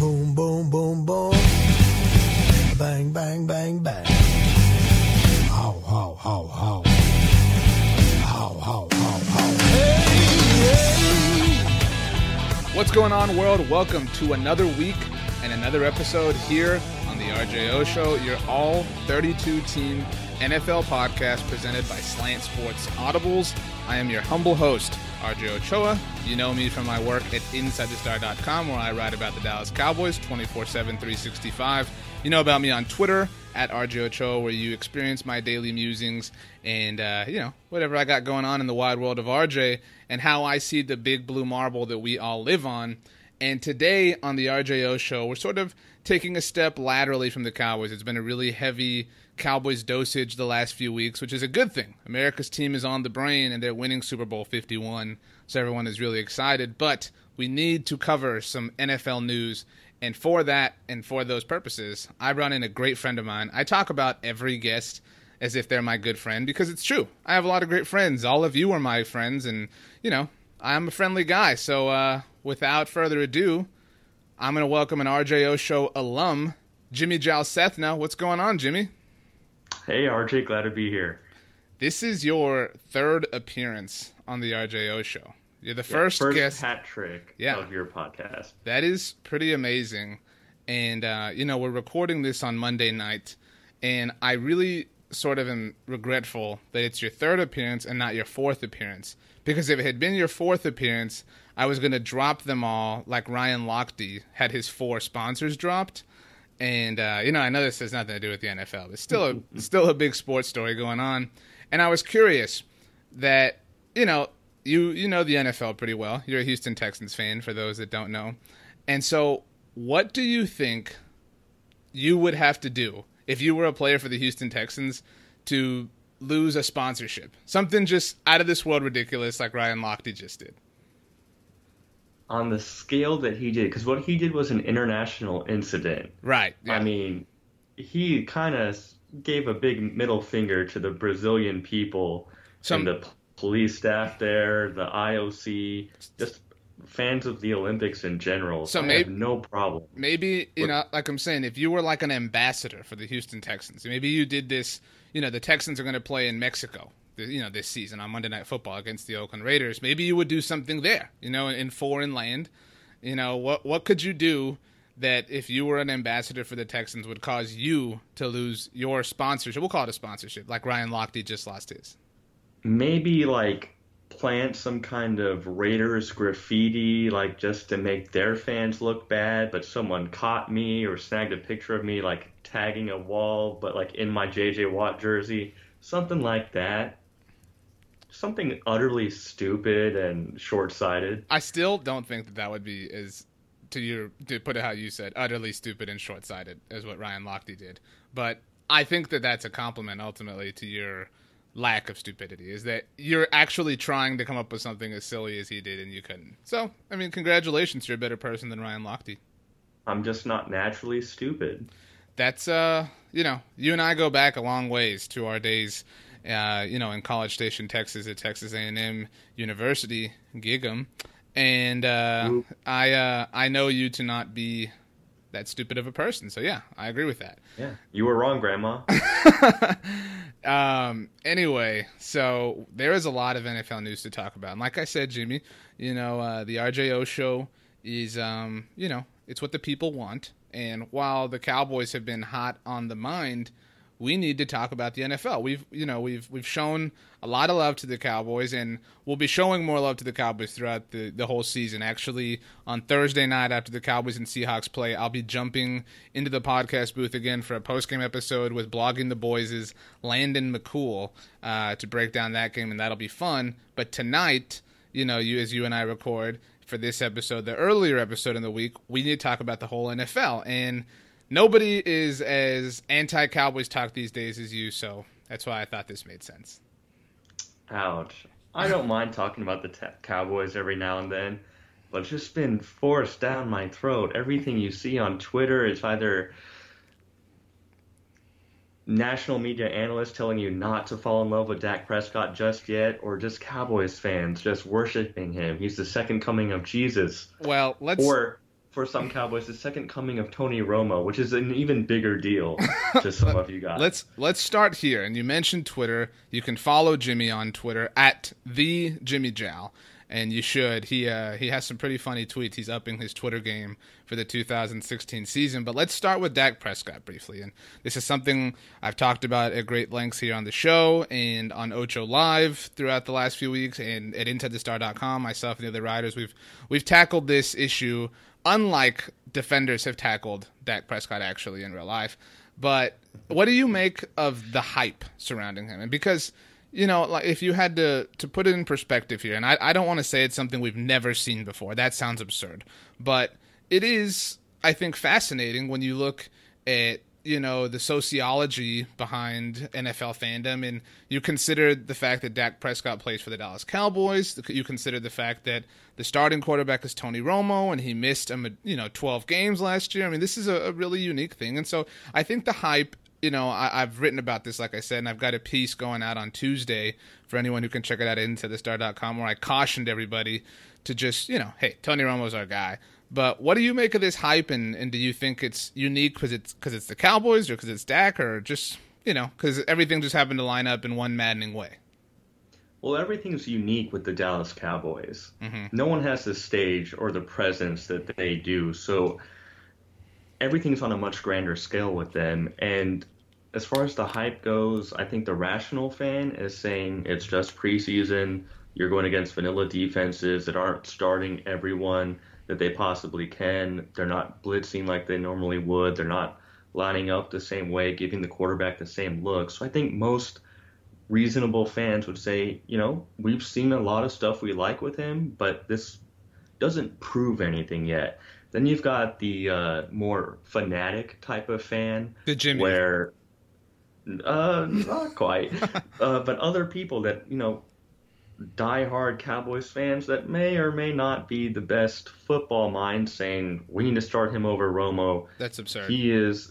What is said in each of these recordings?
Boom, boom, boom, boom. Bang, bang, bang, bang. How, how, how, how. How, how, how, how. Hey, hey. What's going on, world? Welcome to another week and another episode here on the RJO Show, your all 32 team NFL podcast presented by Slant Sports Audibles. I am your humble host, RJ Ochoa. You know me from my work at InsideTheStar.com, where I write about the Dallas Cowboys 24 7, 365. You know about me on Twitter at RJ Ochoa, where you experience my daily musings and, uh, you know, whatever I got going on in the wide world of RJ and how I see the big blue marble that we all live on. And today on the RJO show, we're sort of taking a step laterally from the Cowboys. It's been a really heavy Cowboys dosage the last few weeks, which is a good thing. America's team is on the brain and they're winning Super Bowl 51, so everyone is really excited. But we need to cover some NFL news. And for that and for those purposes, I brought in a great friend of mine. I talk about every guest as if they're my good friend because it's true. I have a lot of great friends. All of you are my friends, and, you know, I'm a friendly guy. So, uh, without further ado, I'm going to welcome an RJO show alum, Jimmy Jal Sethna, what's going on, Jimmy? Hey, RJ, glad to be here. This is your third appearance on the RJO show. You're the Yeah, first, first guest. hat trick Yeah. of your podcast. That is pretty amazing. And, uh, you know, we're recording this on Monday night, and I really sort of am regretful that it's your third appearance and not your fourth appearance. Because if it had been your fourth appearance, I was going to drop them all like Ryan Lochte had his four sponsors dropped. And, uh, you know, I know this has nothing to do with the NFL, but still a, still a big sports story going on. And I was curious that, you know, you you know the NFL pretty well. You're a Houston Texans fan for those that don't know. And so what do you think you would have to do if you were a player for the Houston Texans to lose a sponsorship? Something just out of this world ridiculous like Ryan Lochte just did. On the scale that he did, because what he did was an international incident. Right. Yeah. I mean, he kind of gave a big middle finger to the Brazilian people Some- and the p- police staff there, the IOC, just fans of the Olympics in general. So I may- have no problem. maybe you know like i'm saying if you were like an ambassador for the houston texans maybe you did this you know the texans are going to play in mexico you know this season on monday night football against the oakland raiders. Maybe you would do something there you know in foreign land. You know what what could you do that if you were an ambassador for the texans would cause you to lose your sponsorship? We'll call it a sponsorship like ryan lochte just lost his. Maybe like plant some kind of Raiders graffiti, like just to make their fans look bad, but someone caught me or snagged a picture of me, like tagging a wall, but like in my JJ Watt jersey, something like that. Something utterly stupid and short sighted. I still don't think that that would be as to your to put it how you said utterly stupid and short sighted as what Ryan Lochte did. But I think that that's a compliment ultimately to your lack of stupidity. Is that you're actually trying to come up with something as silly as he did and you couldn't. So I mean, congratulations, you're a better person than Ryan Lochte. I'm just not naturally stupid. That's uh, you know, you and I go back a long ways to our days. Uh, you know, in College Station, Texas, at Texas A&M University, Gig'em, and uh, I uh, I know you to not be that stupid of a person. So yeah, I agree with that. Yeah. You were wrong, Grandma. um, anyway, so there is a lot of NFL news to talk about. And like I said, Jimmy, you know, uh, the RJO show is, um, you know, it's what the people want. And while the Cowboys have been hot on the mind, we need to talk about the NFL. We've, you know, we've we've shown a lot of love to the Cowboys, and we'll be showing more love to the Cowboys throughout the the whole season. Actually, on Thursday night after the Cowboys and Seahawks play, I'll be jumping into the podcast booth again for a post game episode with blogging the boys' Landon McCool uh, to break down that game, and that'll be fun. But tonight, you know, you as you and I record for this episode, the earlier episode in the week, we need to talk about the whole NFL and nobody is as anti Cowboys talk these days as you, so that's why I thought this made sense. Ouch. I don't mind talking about the ta Cowboys every now and then, but it's just been forced down my throat. Everything you see on Twitter is either national media analysts telling you not to fall in love with Dak Prescott just yet, or just Cowboys fans just worshiping him. He's the second coming of Jesus. Well, let's Or for some Cowboys the second coming of Tony Romo, which is an even bigger deal to some of you guys. Let's let's start here. And you mentioned Twitter. You can follow Jimmy on Twitter at the Jimmy Jal and you should. He uh, he has some pretty funny tweets. He's upping his Twitter game for the 2016 season. But let's start with Dak Prescott briefly, and this is something I've talked about at great lengths here on the show and on Ocho Live throughout the last few weeks, and at InsideTheStar.com. Myself and the other writers, we've we've tackled this issue unlike defenders have tackled Dak Prescott actually in real life. But what do you make of the hype surrounding him? And because you know, like if you had to to put it in perspective here, and I, I don't want to say it's something we've never seen before. That sounds absurd, but it is, I think, fascinating when you look at you know the sociology behind NFL fandom, and you consider the fact that Dak Prescott plays for the Dallas Cowboys. You consider the fact that the starting quarterback is Tony Romo, and he missed um, you know 12 games last year. I mean, this is a, a really unique thing, and so I think the hype you know, I, have written about this, like I said, and I've got a piece going out on Tuesday for anyone who can check it out at intothestar.com where I cautioned everybody to just, you know, hey, Tony Romo's our guy. But what do you make of this hype, and, and do you think it's unique because it's because it's the Cowboys or because it's Dak or just you know because everything just happened to line up in one maddening way? Well, everything's unique with the Dallas Cowboys. Mm-hmm. No one has the stage or the presence that they do. So everything's on a much grander scale with them. And as far as the hype goes, I think the rational fan is saying it's just preseason. You're going against vanilla defenses that aren't starting everyone that they possibly can. They're not blitzing like they normally would. They're not lining up the same way, giving the quarterback the same look. So I think most reasonable fans would say, you know, we've seen a lot of stuff we like with him, but this doesn't prove anything yet. Then you've got the uh, more fanatic type of fan, the Jimmy, where uh, not quite, uh, but other people that you know, die-hard Cowboys fans that may or may not be the best football minds, saying we need to start him over Romo. That's absurd. He is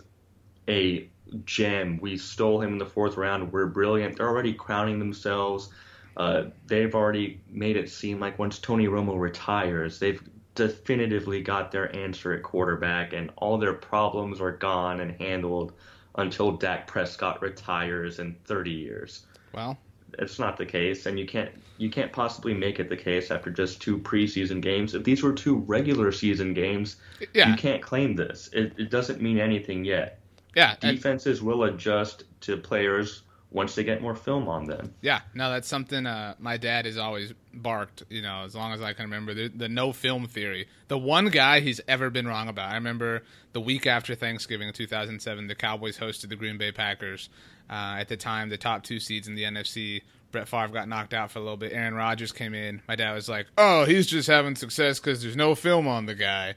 a gem. We stole him in the fourth round. We're brilliant. They're already crowning themselves. Uh, they've already made it seem like once Tony Romo retires, they've definitively got their answer at quarterback, and all their problems are gone and handled until Dak Prescott retires in 30 years. Well, it's not the case, and you can't you can't possibly make it the case after just two preseason games. If these were two regular season games, yeah. you can't claim this. It, it doesn't mean anything yet. Yeah, defenses will adjust to players once they get more film on them. Yeah, no, that's something uh, my dad has always barked. You know, as long as I can remember, the, the, no film theory. The one guy he's ever been wrong about. I remember the week after Thanksgiving in 2007, the Cowboys hosted the Green Bay Packers. Uh, at the time, the top two seeds in the NFC. Brett Favre got knocked out for a little bit. Aaron Rodgers came in. My dad was like, "Oh, he's just having success because there's no film on the guy."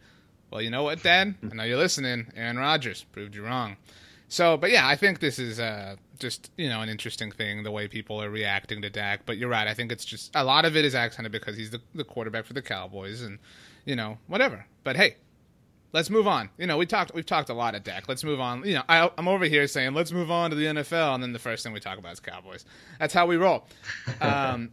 Well, you know what, Dad? I know you're listening. Aaron Rodgers proved you wrong. So, but yeah, I think this is uh, just you know an interesting thing the way people are reacting to Dak. But you're right. I think it's just a lot of it is accented because he's the, the quarterback for the Cowboys, and you know whatever. But hey, let's move on. You know we talked we've talked a lot of Dak. Let's move on. You know I, am over here saying let's move on to the NFL, and then the first thing we talk about is Cowboys. That's how we roll. Um,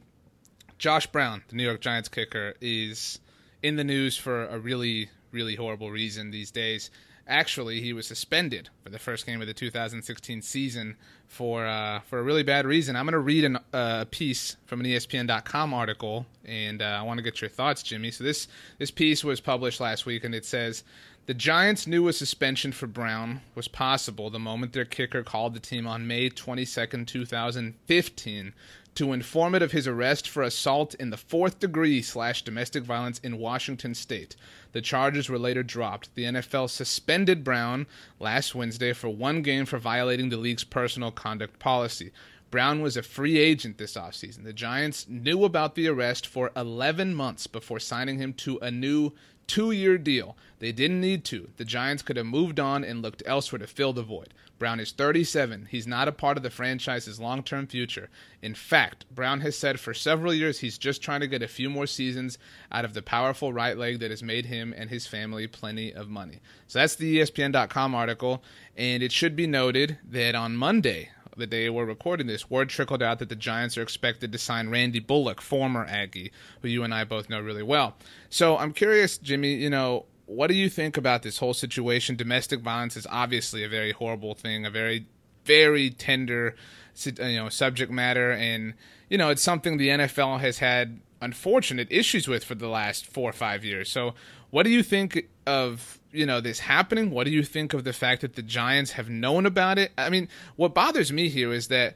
Josh Brown, the New York Giants kicker, is in the news for a really really horrible reason these days. Actually, he was suspended for the first game of the 2016 season for uh, for a really bad reason. I'm going to read uh, a uh, piece from an ESPN.com article, and uh, I want to get your thoughts, Jimmy. So this this piece was published last week, and it says the Giants knew a suspension for Brown was possible the moment their kicker called the team on May 22, 2015, to inform it of his arrest for assault in the fourth degree slash domestic violence in Washington state. The charges were later dropped. The NFL suspended Brown last Wednesday for one game for violating the league's personal conduct policy. Brown was a free agent this offseason. The Giants knew about the arrest for 11 months before signing him to a new two year deal. They didn't need to. The Giants could have moved on and looked elsewhere to fill the void. Brown is 37. He's not a part of the franchise's long term future. In fact, Brown has said for several years he's just trying to get a few more seasons out of the powerful right leg that has made him and his family plenty of money. So that's the ESPN.com article. And it should be noted that on Monday, the day we're recording this, word trickled out that the Giants are expected to sign Randy Bullock, former Aggie, who you and I both know really well. So I'm curious, Jimmy, you know, what do you think about this whole situation? Domestic violence is obviously a very horrible thing, a very, very tender, you know, subject matter, and you know, it's something the NFL has had unfortunate issues with for the last four or five years. So, what do you think of you know this happening? What do you think of the fact that the Giants have known about it? I mean, what bothers me here is that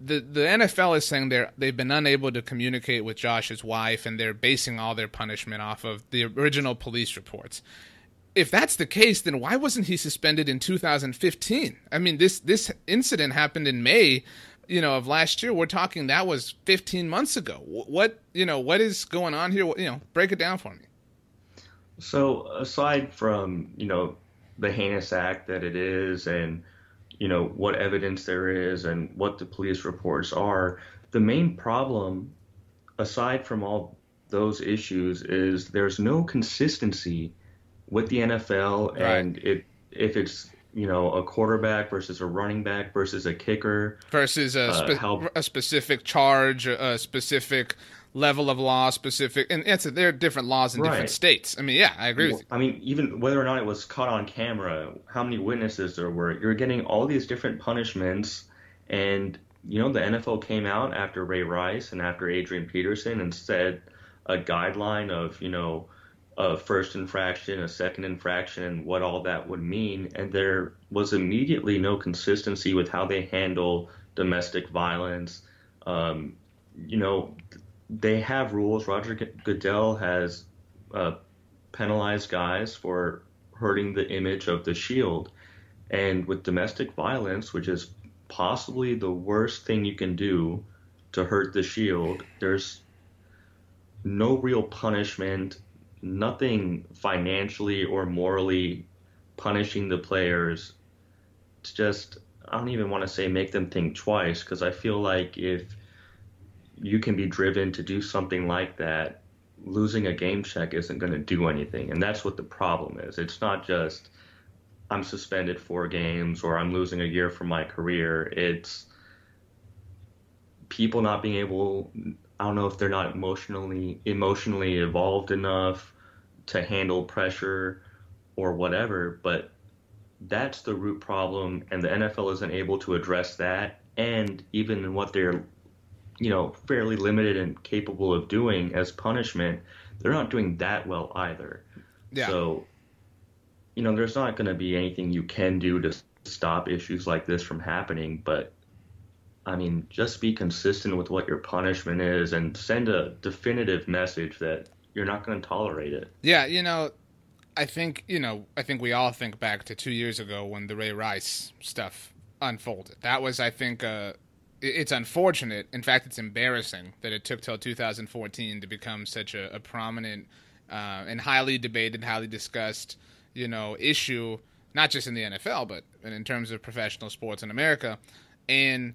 the the NFL is saying they're they've been unable to communicate with Josh's wife, and they're basing all their punishment off of the original police reports. If that's the case, then why wasn't he suspended in 2015? I mean, this this incident happened in May, you know, of last year. We're talking that was 15 months ago. What you know, what is going on here? You know, break it down for me. So aside from you know the heinous act that it is, and you know what evidence there is and what the police reports are. The main problem, aside from all those issues, is there's no consistency with the NFL right. and it if it's you know a quarterback versus a running back versus a kicker versus a, uh, spe- uh, how, a specific charge, a specific level of law specific, and it's there are different laws in right. different states. I mean, yeah, I agree with you. I mean, even whether or not it was caught on camera, how many witnesses there were, you're getting all these different punishments, and you know the NFL came out after Ray Rice and after Adrian Peterson and said a guideline of you know a first infraction, a second infraction, and what all that would mean, and there was immediately no consistency with how they handle domestic violence. Um, you know, they have rules. Roger Goodell has uh, penalized guys for hurting the image of the Shield, and with domestic violence, which is possibly the worst thing you can do to hurt the Shield, there's no real punishment, nothing financially or morally punishing the players. It's just I don't even want to say make them think twice because I feel like if you can be driven to do something like that, losing a game check isn't going to do anything. And that's what the problem is. It's not just I'm suspended four games or I'm losing a year from my career. It's people not being able I don't know if they're not emotionally emotionally evolved enough to handle pressure or whatever, but that's the root problem and the NFL isn't able to address that and even what they're you know, fairly limited and capable of doing as punishment, they're not doing that well either. Yeah. So, you know, there's not going to be anything you can do to stop issues like this from happening, but I mean, just be consistent with what your punishment is and send a definitive message that you're not going to tolerate it. Yeah, you know, I think, you know, I think we all think back to 2 years ago when the Ray Rice stuff unfolded. That was I think a it's unfortunate. In fact, it's embarrassing that it took till 2014 to become such a, a prominent uh, and highly debated, highly discussed, you know, issue, not just in the NFL, but in terms of professional sports in America. And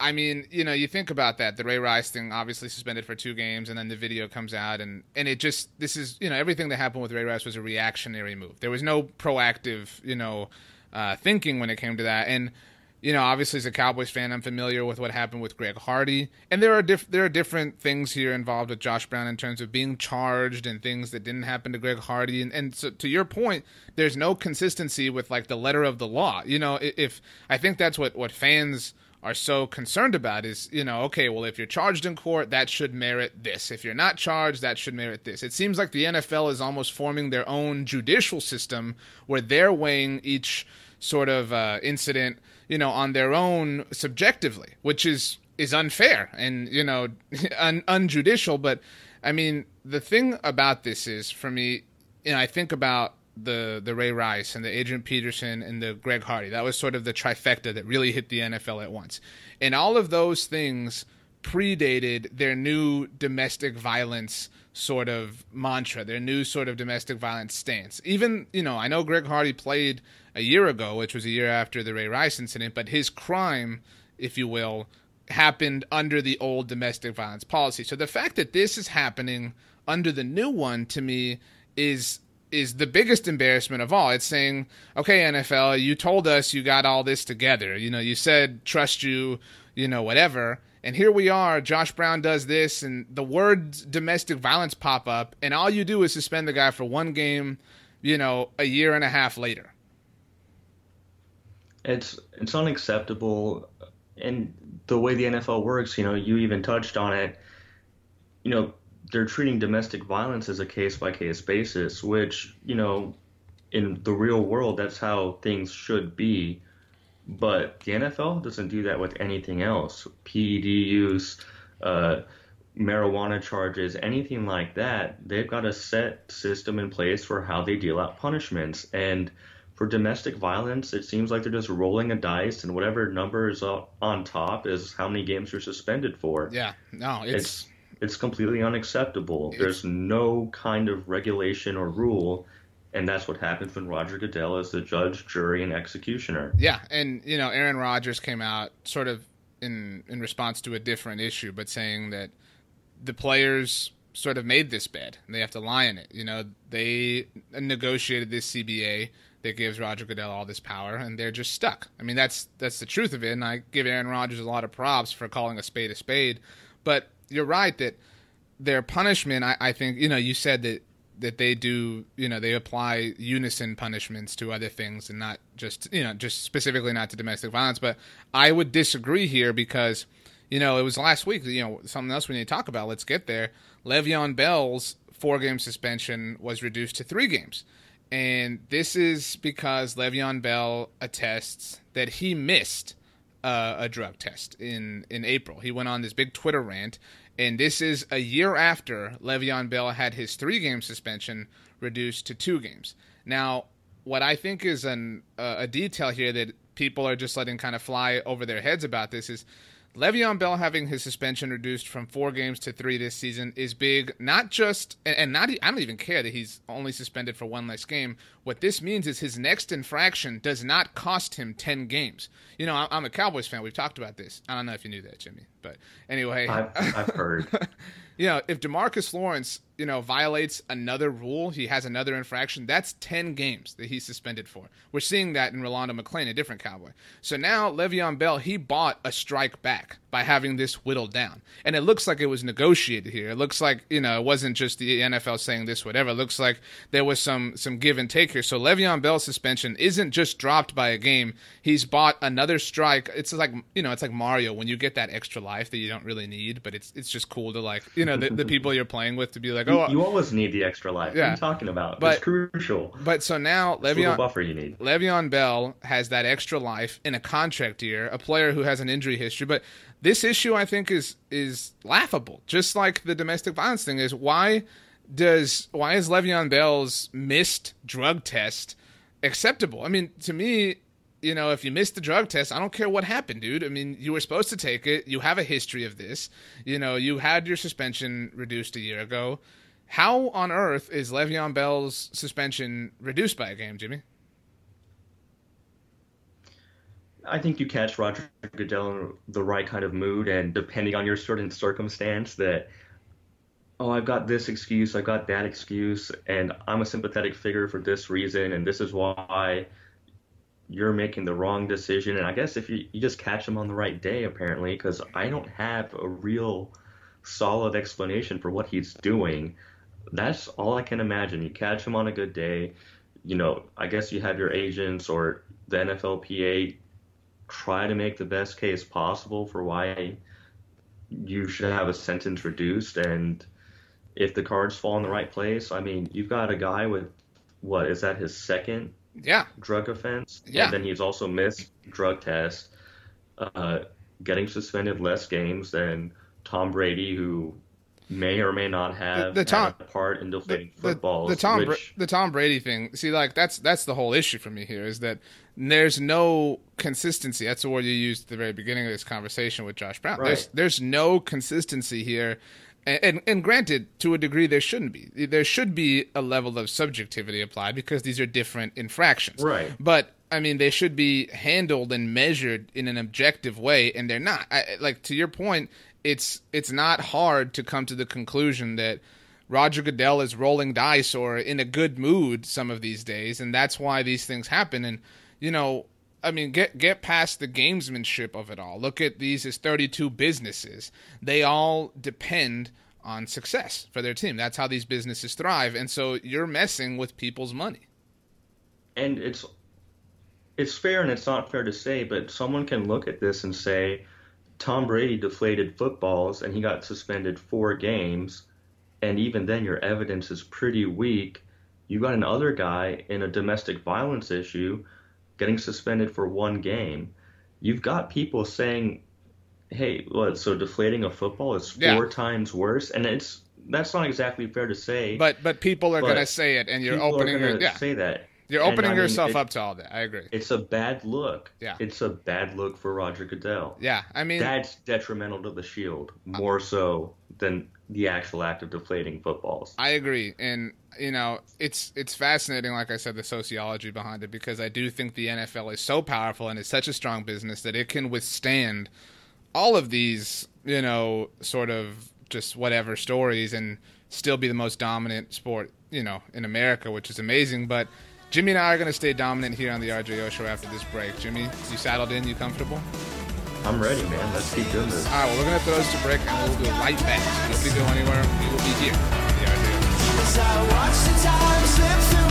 I mean, you know, you think about that. The Ray Rice thing, obviously suspended for two games, and then the video comes out, and and it just this is you know everything that happened with Ray Rice was a reactionary move. There was no proactive, you know, uh, thinking when it came to that, and you know, obviously as a Cowboys fan, I'm familiar with what happened with Greg Hardy, and there are diff- there are different things here involved with Josh Brown in terms of being charged and things that didn't happen to Greg Hardy, and and so to your point, there's no consistency with like the letter of the law. You know, if I think that's what what fans are so concerned about is, you know, okay, well, if you're charged in court, that should merit this. If you're not charged, that should merit this. It seems like the NFL is almost forming their own judicial system where they're weighing each sort of uh, incident you know, on their own subjectively, which is is unfair and you know un- unjudicial. But I mean, the thing about this is, for me, you know, I think about the the Ray Rice and the Adrian Peterson and the Greg Hardy. That was sort of the trifecta that really hit the NFL at once, and all of those things predated their new domestic violence sort of mantra, their new sort of domestic violence stance. Even, you know, I know Greg Hardy played a year ago, which was a year after the Ray Rice incident, but his crime, if you will, happened under the old domestic violence policy. So the fact that this is happening under the new one to me is is the biggest embarrassment of all. It's saying, okay, NFL, you told us you got all this together. You know, you said trust you, you know, whatever And here we are, Josh Brown does this, and the words domestic violence pop up, and all you do is suspend the guy for one game, you know, a year and a half later. It's it's unacceptable, and the way the NFL works, you know, you even touched on it. You know, they're treating domestic violence as a case by case basis, which you know, in the real world, that's how things should be. But the NFL doesn't do that with anything else. PED use, uh, marijuana charges, anything like that. They've got a set system in place for how they deal out punishments. And for domestic violence, it seems like they're just rolling a dice, and whatever number is on top is how many games you're suspended for. Yeah, no, it's it's, it's completely unacceptable. There's no kind of regulation or rule and that's what happened when Roger Goodell is the judge, jury, and executioner. Yeah, and you know, Aaron Rodgers came out sort of in in response to a different issue, but saying that the players sort of made this bed and they have to lie in it. You know, they negotiated this CBA that gives Roger Goodell all this power, and they're just stuck. I mean, that's that's the truth of it. And I give Aaron Rodgers a lot of props for calling a spade a spade, but you're right that their punishment. I, I think you know you said that that they do you know they apply unison punishments to other things and not just you know just specifically not to domestic violence. But i would disagree here because you know it was last week you know something else we need to talk about. Let's get there. Le'Veon Bell's four game suspension was reduced to three games. And this is because Le'Veon Bell attests that he missed uh, a drug test in in April. He went on this big Twitter rant and this is a year after Le'Veon Bell had his three game suspension reduced to two games. Now, what I think is an, uh, a detail here that people are just letting kind of fly over their heads about this is Le'Veon Bell having his suspension reduced from four games to three this season is big. Not just, and not, I don't even care that he's only suspended for one less game. What this means is his next infraction does not cost him 10 games. You know, I'm a Cowboys fan. We've talked about this. I don't know if you knew that, Jimmy. But anyway, I've, I've heard. you know, if Demarcus Lawrence, you know, violates another rule, he has another infraction, that's 10 games that he's suspended for. We're seeing that in Rolando McClain, a different Cowboy. So now Le'Veon Bell, he bought a strike back by having this whittled down. And it looks like it was negotiated here. It looks like, you know, it wasn't just the NFL saying this, whatever. It looks like there was some, some give and take here. So Le'Veon Bell's suspension isn't just dropped by a game. He's bought another strike. It's like, you know, it's like Mario when you get that extra life that you don't really need, but it's, it's just cool to like, you know, the, the people you're playing with to be like, oh, you, you always need the extra life. Yeah. What are you talking about? But, it's crucial. But so now Le'Veon buffer you need. Le'Veon Bell has that extra life in a contract year, a player who has an injury history, but this issue I think is is laughable. Just like the domestic violence thing is why does why is Le'Veon Bell's missed drug test acceptable? I mean, to me, you know, if you missed the drug test, I don't care what happened, dude. I mean, you were supposed to take it. You have a history of this. You know, you had your suspension reduced a year ago. How on earth is Le'Veon Bell's suspension reduced by a game, Jimmy? I think you catch Roger Goodell in the right kind of mood, and depending on your certain circumstance, that oh, I've got this excuse, I've got that excuse, and I'm a sympathetic figure for this reason, and this is why you're making the wrong decision. And I guess if you, you just catch him on the right day, apparently, because I don't have a real solid explanation for what he's doing. That's all I can imagine. You catch him on a good day. You know, I guess you have your agents or the NFLPA try to make the best case possible for why you should have a sentence reduced. And if the cards fall in the right place, I mean, you've got a guy with what is that his second yeah drug offense. Yeah. And then he's also missed drug tests, uh, getting suspended less games than Tom Brady, who may or may not have the, the Tom, a part in deflating footballs. The, the Tom which, the Tom Brady thing. See, like that's that's the whole issue for me here is that there's no consistency. That's the word you used at the very beginning of this conversation with Josh Brown. Right. There's there's no consistency here and, and, and granted, to a degree, there shouldn't be. There should be a level of subjectivity applied because these are different infractions. Right. But I mean, they should be handled and measured in an objective way, and they're not. I, like to your point, it's it's not hard to come to the conclusion that Roger Goodell is rolling dice or in a good mood some of these days, and that's why these things happen. And you know, I mean, get get past the gamesmanship of it all. Look at these as 32 businesses. They all depend on success for their team. That's how these businesses thrive. And so you're messing with people's money. And it's it's fair and it's not fair to say, but someone can look at this and say Tom Brady deflated footballs and he got suspended four games, and even then your evidence is pretty weak. You got another guy in a domestic violence issue getting suspended for one game. You've got people saying, "Hey, what? So deflating a football is four Yeah. times worse," and it's that's not exactly fair to say. But but people are going to say it, and you're people opening are gonna your, yeah, say that. You're And, opening I mean, yourself it- up to all that. I agree. It's a bad look. Yeah. It's a bad look for Roger Goodell. Yeah, I mean, That's detrimental to the Shield uh, more so than the actual act of deflating footballs. I agree, and you know, it's it's fascinating. Like I said, the sociology behind it, because I do think the NFL is so powerful and it's such a strong business that it can withstand all of these, you know, sort of just whatever stories and still be the most dominant sport, you know, in America, which is amazing. But Jimmy and I are going to stay dominant here on the RJO show after this break. Jimmy, you saddled in? You comfortable? I'm ready, man. Let's keep doing this. All right, well, we're going to throw this to break and we'll be right back. So nobody go anywhere. We will be here. on The RJO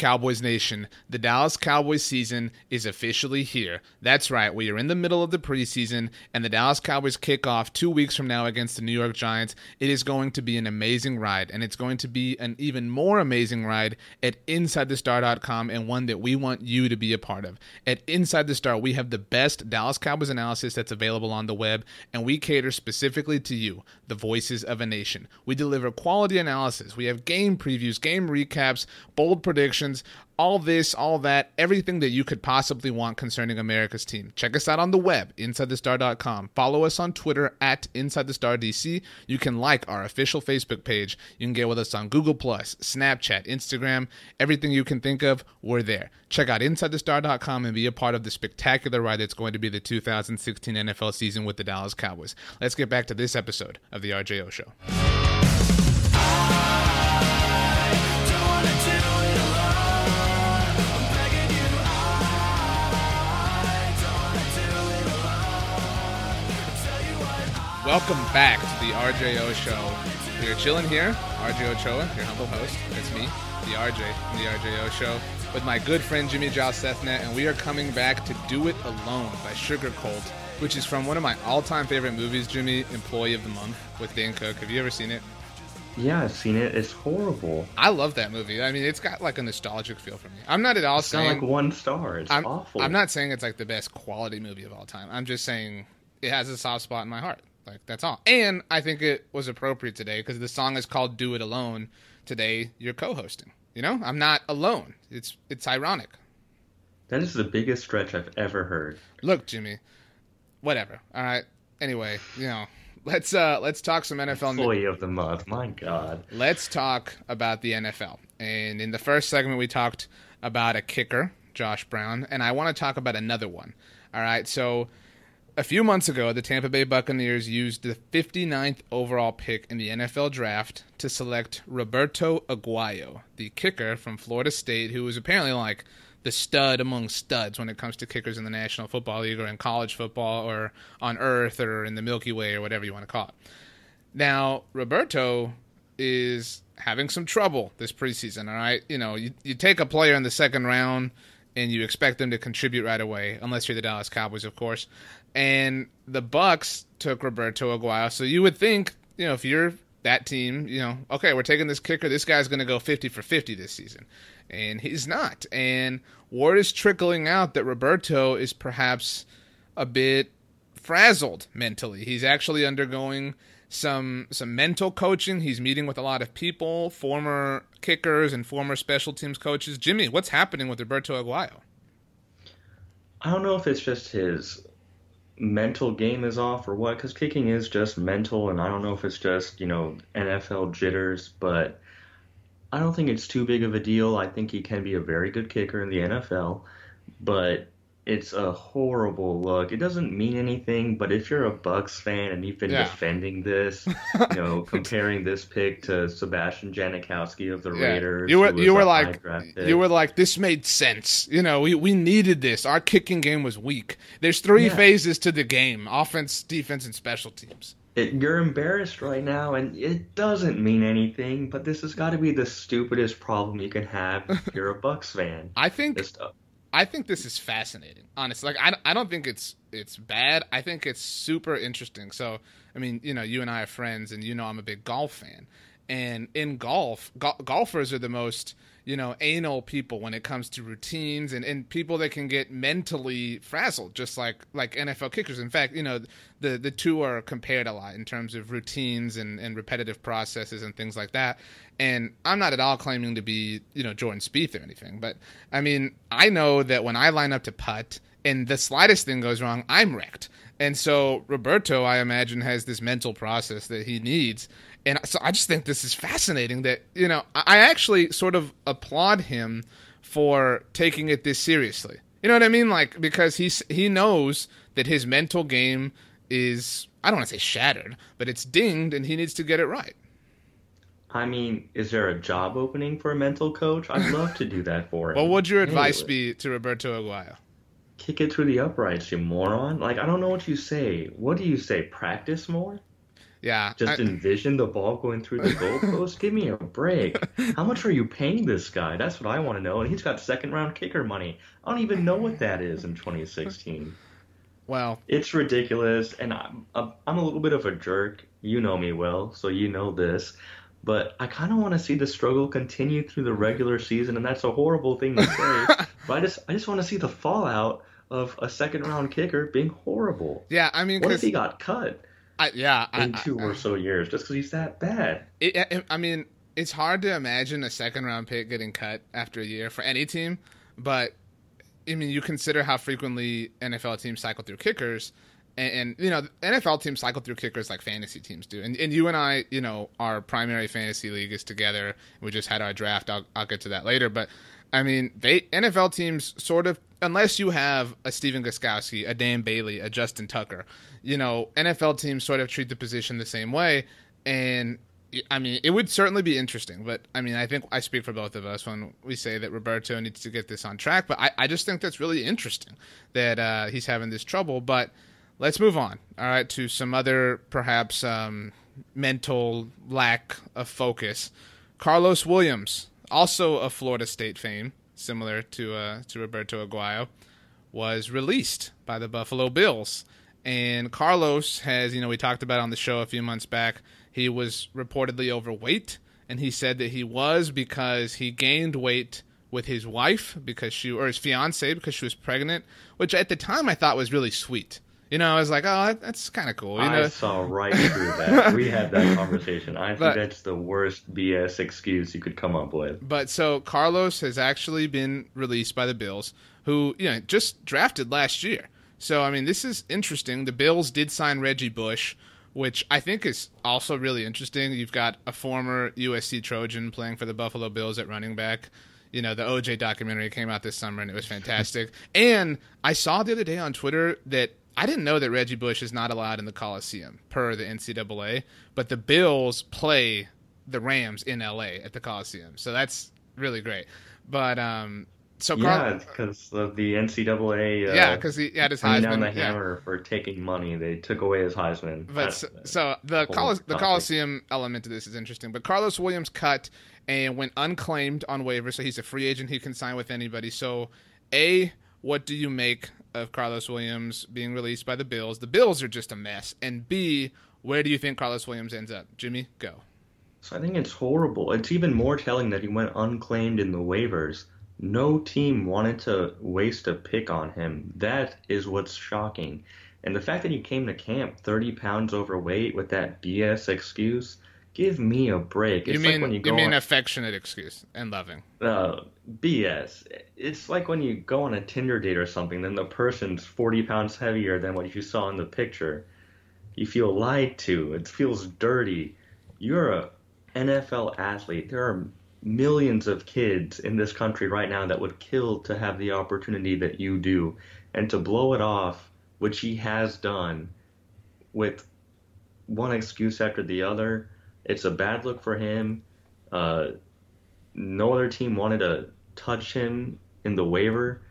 Cowboys Nation, the Dallas Cowboys season is officially here. That's right, we are in the middle of the preseason, and the Dallas Cowboys kick off two weeks from now against the New York Giants. It is going to be an amazing ride, and it's going to be an even more amazing ride at InsideTheStar.com and one that we want you to be a part of. At Inside the Star, we have the best Dallas Cowboys analysis that's available on the web, and we cater specifically to you, the voices of a nation. We deliver quality analysis. We have game previews, game recaps, bold predictions, all this, all that, everything that you could possibly want concerning America's team. Check us out on the web, InsideTheStar.com. Follow us on Twitter at InsideTheStarDC. You can like our official Facebook page. You can get with us on Google Plus, Snapchat, Instagram, everything you can think of, we're there. Check out InsideTheStar.com and be a part of the spectacular ride that's going to be the 2016 NFL season with the Dallas Cowboys. Let's get back to this episode of the RJO Show. Welcome back to the RJO Show. We are chilling here. RJ Ochoa, your humble host. It's me, the RJ from the RJO Show, with my good friend Jimmy Jal Sethna, and we are coming back to Do It Alone by Sugarcult, which is from one of my all-time favorite movies, Jimmy, Employee of the Month, with Dane Cook. Have you ever seen it? Yeah, I've seen it. It's horrible. I love that movie. I mean, it's got like a nostalgic feel for me. I'm not at all It's saying like one star. It's I'm, awful. I'm not saying it's like the best quality movie of all time. I'm just saying it has a soft spot in my heart. Like that's all. And I think it was appropriate today because the song is called "Do It Alone." Today you're co-hosting. You know, I'm not alone. It's it's ironic. That is the biggest stretch I've ever heard. Look, Jimmy. Whatever. All right. Anyway, you know, let's uh let's talk some NFL. news. Employee of the month. My God. let's talk about the NFL. And in the first segment, we talked about a kicker, Josh Brown, and I want to talk about another one. All right, so a few months ago, the Tampa Bay Buccaneers used the 59th overall pick in the NFL draft to select Roberto Aguayo, the kicker from Florida State, who was apparently like the stud among studs when it comes to kickers in the National Football League or in college football or on Earth or in the Milky Way or whatever you want to call it. Now, Roberto is having some trouble this preseason, all right? You know, you, you take a player in the second round and you expect them to contribute right away, unless you're the Dallas Cowboys, of course. And the Bucks took Roberto Aguayo, so you would think, you know, if you're that team, you know, okay, we're taking this kicker. This guy's going to go 50 for 50 this season. And he's not. And word is trickling out that Roberto is perhaps a bit frazzled mentally. He's actually undergoing some some mental coaching. He's meeting with a lot of people, former kickers and former special teams coaches. Jimmy, what's happening with Roberto Aguayo? I don't know if it's just his mental game is off or what, because kicking is just mental, and I don't know if it's just, you know, NFL jitters, but I don't think it's too big of a deal. I think he can be a very good kicker in the NFL, but It's a horrible look. It doesn't mean anything, but if you're a Bucks fan and you've been Yeah. defending this, you know, comparing this pick to Sebastian Janikowski of the Yeah. Raiders, You were you were like you were like this made sense. You know, we we needed this. Our kicking game was weak. There's three Yeah. phases to the game: offense, defense, and special teams. It, you're embarrassed right now, and it doesn't mean anything. But this has got to be the stupidest problem you can have if you're a Bucks fan. I think uh, I think this is fascinating. Honestly, like I, I don't think it's it's bad. I think it's super interesting. So, I mean, you know, you and I are friends, and you know I'm a big golf fan. And in golf, go- golfers are the most you know anal people when it comes to routines and, and people that can get mentally frazzled, just like like NFL kickers. In fact, you know the the two are compared a lot in terms of routines and, and repetitive processes and things like that. And I'm not at all claiming to be, you know, Jordan Spieth or anything, but I mean, I know that when I line up to putt and the slightest thing goes wrong, I'm wrecked. And so Roberto, I imagine, has this mental process that he needs. And so I just think this is fascinating that, you know, I actually sort of applaud him for taking it this seriously. You know what I mean? Like because he's he knows that his mental game is I don't want to say shattered, but it's dinged and he needs to get it right. I mean, is there a job opening for a mental coach? I'd love to do that for him. What would your advice Anyway, be to Roberto Aguayo? Kick it through the uprights, you moron. Like, I don't know what you say. What do you say? Practice more? Yeah. Just I- envision the ball going through the goalpost? Give me a break. How much are you paying this guy? That's what I want to know. And he's got second round kicker money. I don't even know what that is in 2016. well, It's ridiculous, and I'm I'm a little bit of a jerk. You know me well, so you know this. But I kind of want to see the struggle continue through the regular season, and that's a horrible thing to say. but I just I just want to see the fallout of a second round kicker being horrible. yeah, I mean, What if he got cut yeah, I, in two I, or so years just because he's that bad? it, I- I mean, it's hard to imagine a second round pick getting cut after a year for any team, but I mean, you consider how frequently NFL teams cycle through kickers, and, and you know, NFL teams cycle through kickers like fantasy teams do. And, and you and I, you know, our primary fantasy league is together. We just had our draft. I'll, I'll get to that later, but I mean, they NFL teams sort of, unless you have a Stephen Gostkowski, a Dan Bailey, a Justin Tucker, you know, NFL teams sort of treat the position the same way, and I mean, it would certainly be interesting, but I mean, I think I speak for both of us when we say that Roberto needs to get this on track. But I, I just think that's really interesting that uh, he's having this trouble. But let's move on, all right, to some other perhaps um, mental lack of focus. Carlos Williams, also of Florida State fame, similar to uh, to Roberto Aguayo, was released by the Buffalo Bills. And Carlos has, you know, we talked about on the show a few months back, he was reportedly overweight. And he said that he was because he gained weight with his wife because she, or his fiance because she was pregnant, which at the time I thought was really sweet. You know, I was like, oh, that, that's kind of cool. You know, I saw right through that. we had that conversation. I think But- that's the worst BS excuse you could come up with. But so Carlos has actually been released by the Bills, who you know just drafted last year. So I mean, this is interesting. The Bills did sign Reggie Bush, which I think is also really interesting. You've got a former USC Trojan playing for the Buffalo Bills at running back. You know, the OJ documentary came out this summer and it was fantastic. and I saw the other day on Twitter that I didn't know that Reggie Bush is not allowed in the Coliseum per the NCAA, but the Bills play the Rams in LA at the Coliseum. So that's really great. But um so Yeah, Carl it's because of the NCAA. Uh, yeah, because he had his bringing down the Heisman. Yeah. hammer for taking money. They took away his Heisman. But so, so the whole Colis- the. Coliseum element to this is interesting. But Carlos Williams cut and went unclaimed on waivers, so he's a free agent. He can sign with anybody. So, a what do you make of Carlos Williams being released by the Bills? The Bills are just a mess. And B, where do you think Carlos Williams ends up? Jimmy, go. So I think it's horrible. It's even more telling that he went unclaimed in the waivers. No team wanted to waste a pick on him. That is what's shocking. And the fact that he came to camp 30 pounds overweight with that BS excuse, give me a break. You It's mean like when you you, mean on, affectionate excuse and loving? uh, BS. It's like when you go on a Tinder date or something, then the person's 40 pounds heavier than what you saw in the picture. You feel lied to. It feels dirty. You're a NFL athlete. There are millions of kids in this country right now that would kill to have the opportunity that you do, and to blow it off, which he has done, with one excuse after the other. It's a bad look for him. Uh, no other team wanted to touch him in the waiver.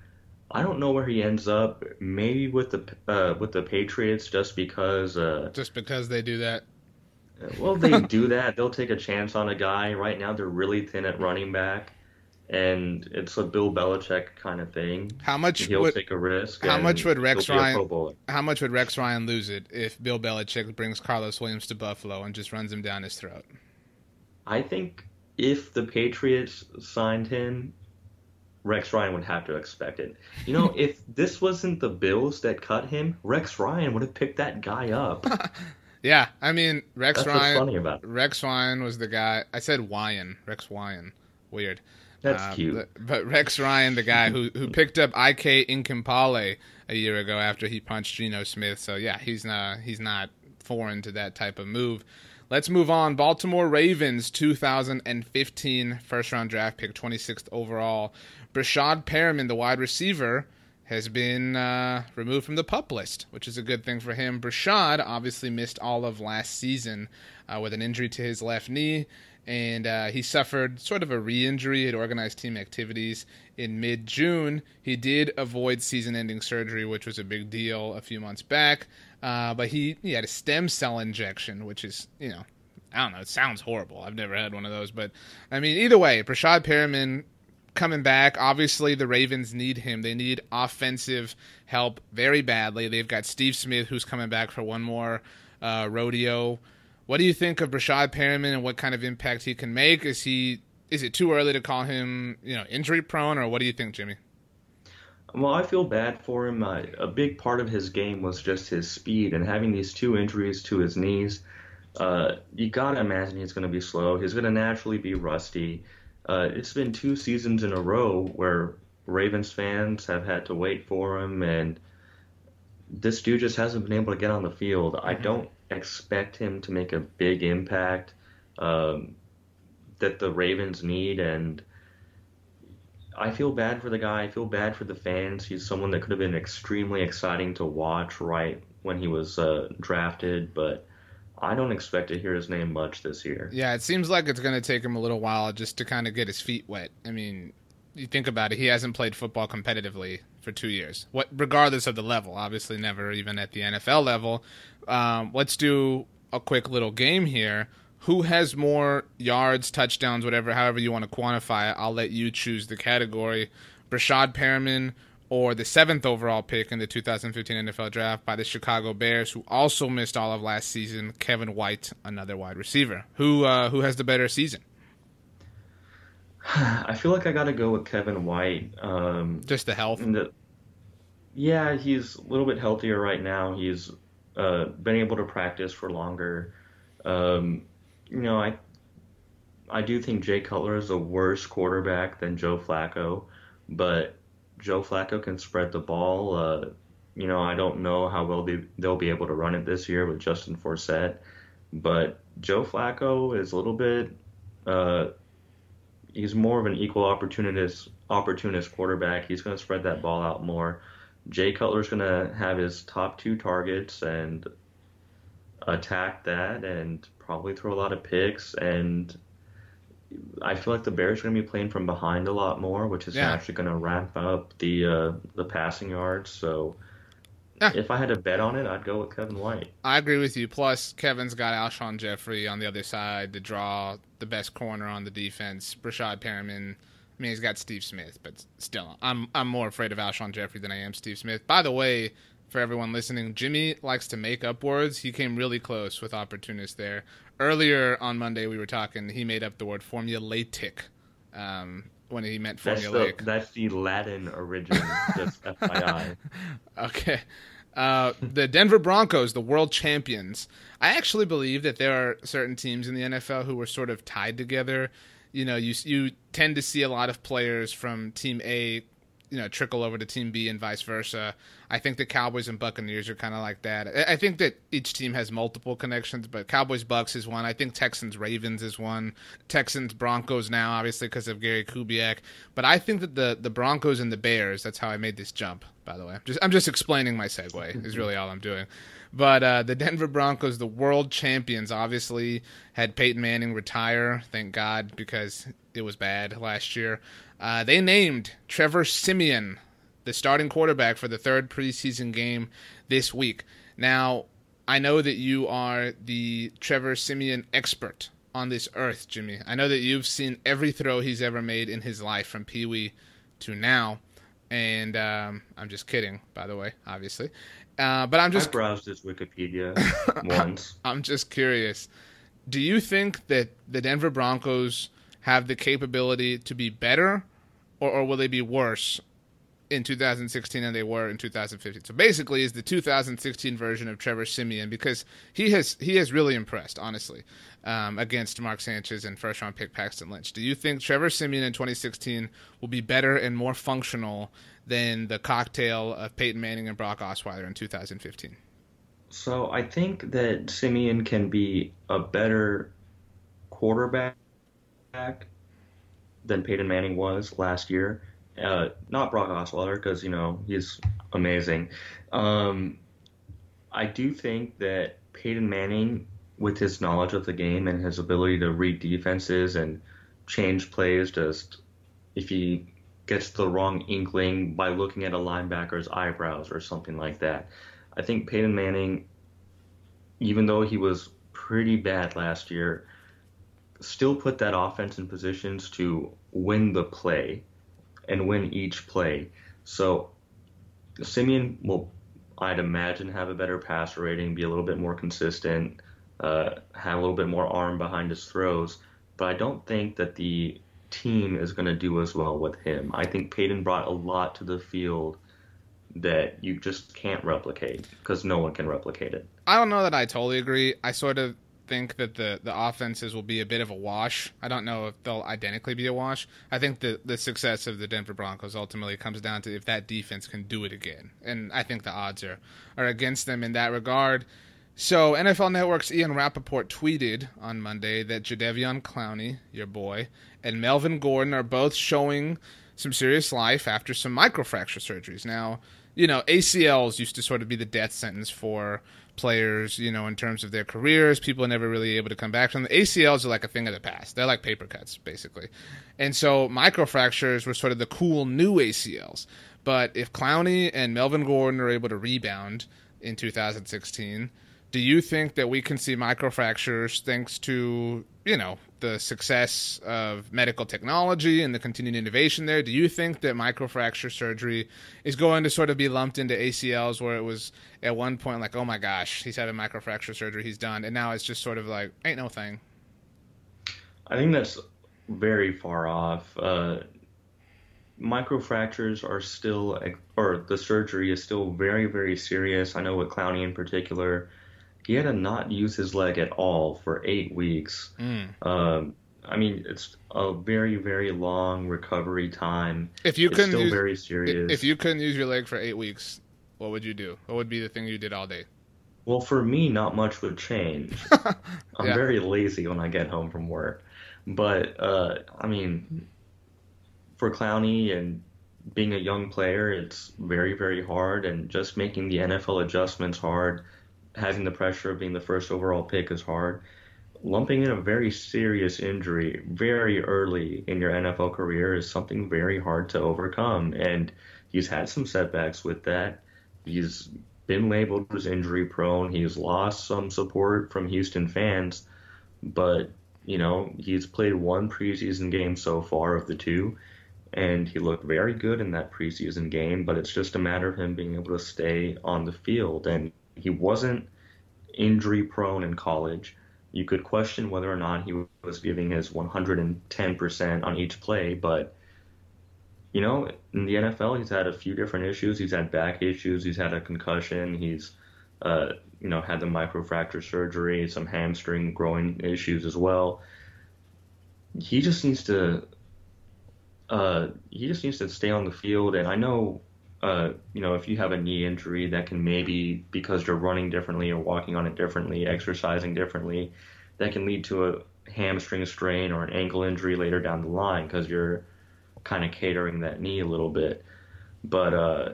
I don't know where he ends up. Maybe with the uh, with the Patriots, just because. Uh, Just because they do that. well, they do that. They'll take a chance on a guy. Right now, they're really thin at running back, and it's a Bill Belichick kind of thing. How much He'll would take a risk. how much would Rex he'll be a Ryan- how much would Rex Ryan lose it if Bill Belichick brings Carlos Williams to Buffalo and just runs him down his throat? I think if the Patriots signed him, Rex Ryan would have to expect it. You know, if this wasn't the Bills that cut him, Rex Ryan would have picked that guy up. Yeah, I mean Rex That's what's Ryan. funny about it. Rex Ryan was the guy. I said Wyan. Rex Wyan. Weird. That's Uh, cute. But, but Rex Ryan, the guy who who picked up IK Enemkpali a year ago after he punched Geno Smith. So yeah, he's not he's not foreign to that type of move. Let's move on. Baltimore Ravens 2015 first round draft pick, 26th overall. Breshad Perriman, the wide receiver, has been uh, removed from the pup list, which is a good thing for him. Breshad obviously missed all of last season uh, with an injury to his left knee, and uh, he suffered sort of a re injury at organized team activities in mid June. He did avoid season ending surgery, which was a big deal a few months back, uh, but he, he had a stem cell injection, which is, you know, I don't know, it sounds horrible. I've never had one of those, but I mean, either way, Breshad Perriman coming back. Obviously, the Ravens need him. They need offensive help very badly. They've got Steve Smith, who's coming back for one more uh, rodeo. What do you think of Breshad Perriman and what kind of impact he can make? Is he is it too early to call him, you know, injury prone, or what do you think, Jimmy? Well, I feel bad for him. Uh, a big part of his game was just his speed, and having these two injuries to his knees, uh, you gotta imagine he's gonna be slow. He's gonna naturally be rusty. Uh, it's been two seasons in a row where Ravens fans have had to wait for him, and this dude just hasn't been able to get on the field. I don't expect him to make a big impact um, that the Ravens need, and I feel bad for the guy. I feel bad for the fans. He's someone that could have been extremely exciting to watch right when he was uh, drafted, but I don't expect to hear his name much this year. Yeah, it seems like it's going to take him a little while just to kind of get his feet wet. I mean, you think about it, he hasn't played football competitively for two years. What, regardless of the level, obviously never even at the NFL level. Um, let's do a quick little game here. Who has more yards, touchdowns, whatever, however you want to quantify it? I'll let you choose the category. Breshad Perriman or the seventh overall pick in the 2015 NFL Draft by the Chicago Bears, who also missed all of last season. Kevin White, another wide receiver. Who uh, who has the better season? I feel like I got to go with Kevin White. Um, Just the health. the, yeah, he's a little bit healthier right now. He's uh, been able to practice for longer. Um, you know, I I do think Jay Cutler is a worse quarterback than Joe Flacco, but Joe Flacco can spread the ball. Uh, you know, I don't know how well they, they'll be able to run it this year with Justin Forsett, but Joe Flacco is a little bit. Uh, he's more of an equal opportunist opportunist quarterback. He's going to spread that ball out more. Jay Cutler's going to have his top two targets and attack that and probably throw a lot of picks and I feel like the Bears are going to be playing from behind a lot more, which is Yeah. actually going to ramp up the uh, the passing yards. So Yeah. if I had to bet on it, I'd go with Kevin White. I agree with you. Plus, Kevin's got Alshon Jeffery on the other side to draw the best corner on the defense. Breshad Perriman. I mean, he's got Steve Smith, but still, I'm I'm more afraid of Alshon Jeffery than I am Steve Smith. By the way, for everyone listening, Jimmy likes to make up words. He came really close with opportunist there. Earlier on Monday, we were talking. He made up the word formulatic um, when he meant That's the that's the Latin origin, just FYI. Okay. Uh, the Denver Broncos, the world champions. I actually believe that there are certain teams in the NFL who were sort of tied together. You know, you you tend to see a lot of players from Team A you know trickle over to Team B and vice versa. I think the Cowboys and Buccaneers are kind of like that. I- think that each team has multiple connections, but Cowboys Bucks is one. I think Texans Ravens is one. Texans Broncos now, obviously because of Gary Kubiak. But I think that the the Broncos and the Bears. That's how I made this jump. By the way, just I'm just explaining my segue. Is really all I'm doing. But uh, the Denver Broncos, the world champions, obviously had Peyton Manning retire. Thank God, because it was bad last year. Uh, they named Trevor Siemian the starting quarterback for the third preseason game this week. Now, I know that you are the Trevor Siemian expert on this earth, Jimmy. I know that you've seen every throw he's ever made in his life from Pee Wee to now. And um, I'm just kidding, by the way, obviously. Uh, but I'm just. I browsed his Wikipedia once. I'm just curious. Do you think that the Denver Broncos have the capability to be better, or, or will they be worse in 2016 than they were in 2015? So basically, is the 2016 version of Trevor Siemian because he has he has really impressed, honestly, um, against Mark Sanchez and first round pick Paxton Lynch. Do you think Trevor Siemian in 2016 will be better and more functional than the cocktail of Peyton Manning and Brock Osweiler in 2015? So I think that Siemian can be a better quarterback than Peyton Manning was last year. Uh, not Brock Osweiler because you know he's amazing. Um, I do think that Peyton Manning, with his knowledge of the game and his ability to read defenses and change plays, just if he gets the wrong inkling by looking at a linebacker's eyebrows or something like that. I think Peyton Manning, even though he was pretty bad last year, still put that offense in positions to win the play and win each play. So Siemian will, I'd imagine, have a better passer rating, be a little bit more consistent, uh, have a little bit more arm behind his throws. But I don't think that the team is going to do as well with him. I think Peyton brought a lot to the field that you just can't replicate because no one can replicate it. I don't know that I totally agree. I sort of think that the the offenses will be a bit of a wash. I don't know if they'll identically be a wash. I think the the success of the Denver Broncos ultimately comes down to if that defense can do it again, and I think the odds are are against them in that regard. So NFL Network's Ian Rapoport tweeted on Monday that Jadeveon Clowney, your boy, and Melvin Gordon are both showing some serious life after some microfracture surgeries. Now, you know, ACLs used to sort of be the death sentence for players, you know, in terms of their careers. People are never really able to come back from. The ACLs are like a thing of the past. They're like paper cuts, basically. And so microfractures were sort of the cool new ACLs. But if Clowney and Melvin Gordon are able to rebound in 2016, do you think that we can see microfractures thanks to, you know, the success of medical technology and the continued innovation there? Do you think that microfracture surgery is going to sort of be lumped into ACLs where it was at one point like, oh my gosh, he's having microfracture surgery, he's done, and now it's just sort of like, ain't no thing. I think that's very far off. Uh, microfractures are still, or the surgery is still very, very serious. I know with Clowney in particular, he had to not use his leg at all for eight weeks. Mm. Um, I mean, it's a very, very long recovery time. If you it's couldn't still use, very serious. if you couldn't use your leg for eight weeks, what would you do? What would be the thing you did all day? Well, for me, not much would change. I'm very lazy when I get home from work. But, uh, I mean, for Clowney and being a young player, it's very, very hard. And just making the NFL adjustments hard, having the pressure of being the first overall pick is hard. Lumping in a very serious injury very early in your NFL career is something very hard to overcome. And he's had some setbacks with that. He's been labeled as injury prone. He's lost some support from Houston fans, but you know he's played one preseason game so far of the two, and he looked very good in that preseason game. But it's just a matter of him being able to stay on the field, and he wasn't injury prone in college. You could question whether or not he was giving his 110% on each play, but you know, in the NFL, he's had a few different issues. He's had back issues. He's had a concussion. He's, uh, you know, had the microfracture surgery, some hamstring growing issues as well. He just needs to uh, he just needs to stay on the field. And I know, uh, you know, if you have a knee injury, that can maybe because you're running differently or walking on it differently, exercising differently, that can lead to a hamstring strain or an ankle injury later down the line because you're kind of catering that knee a little bit. But uh,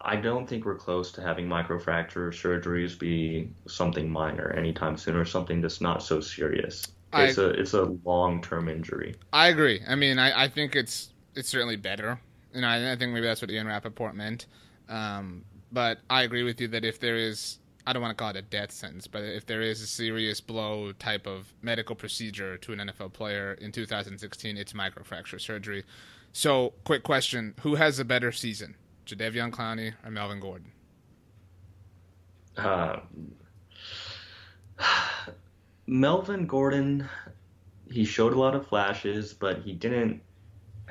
I don't think we're close to having microfracture surgeries be something minor anytime soon or something that's not so serious. I- It's a it's a long term injury. I agree. I mean, I, I think it's it's certainly better. Know, I, I think maybe that's what Ian Rapoport meant. Um, but I agree with you that if there is, I don't want to call it a death sentence, but if there is a serious blow type of medical procedure to an NFL player in 2016, it's microfracture surgery. So, quick question: Who has a better season, Jadeveon Clowney or Melvin Gordon? Uh, Melvin Gordon, he showed a lot of flashes, but he didn't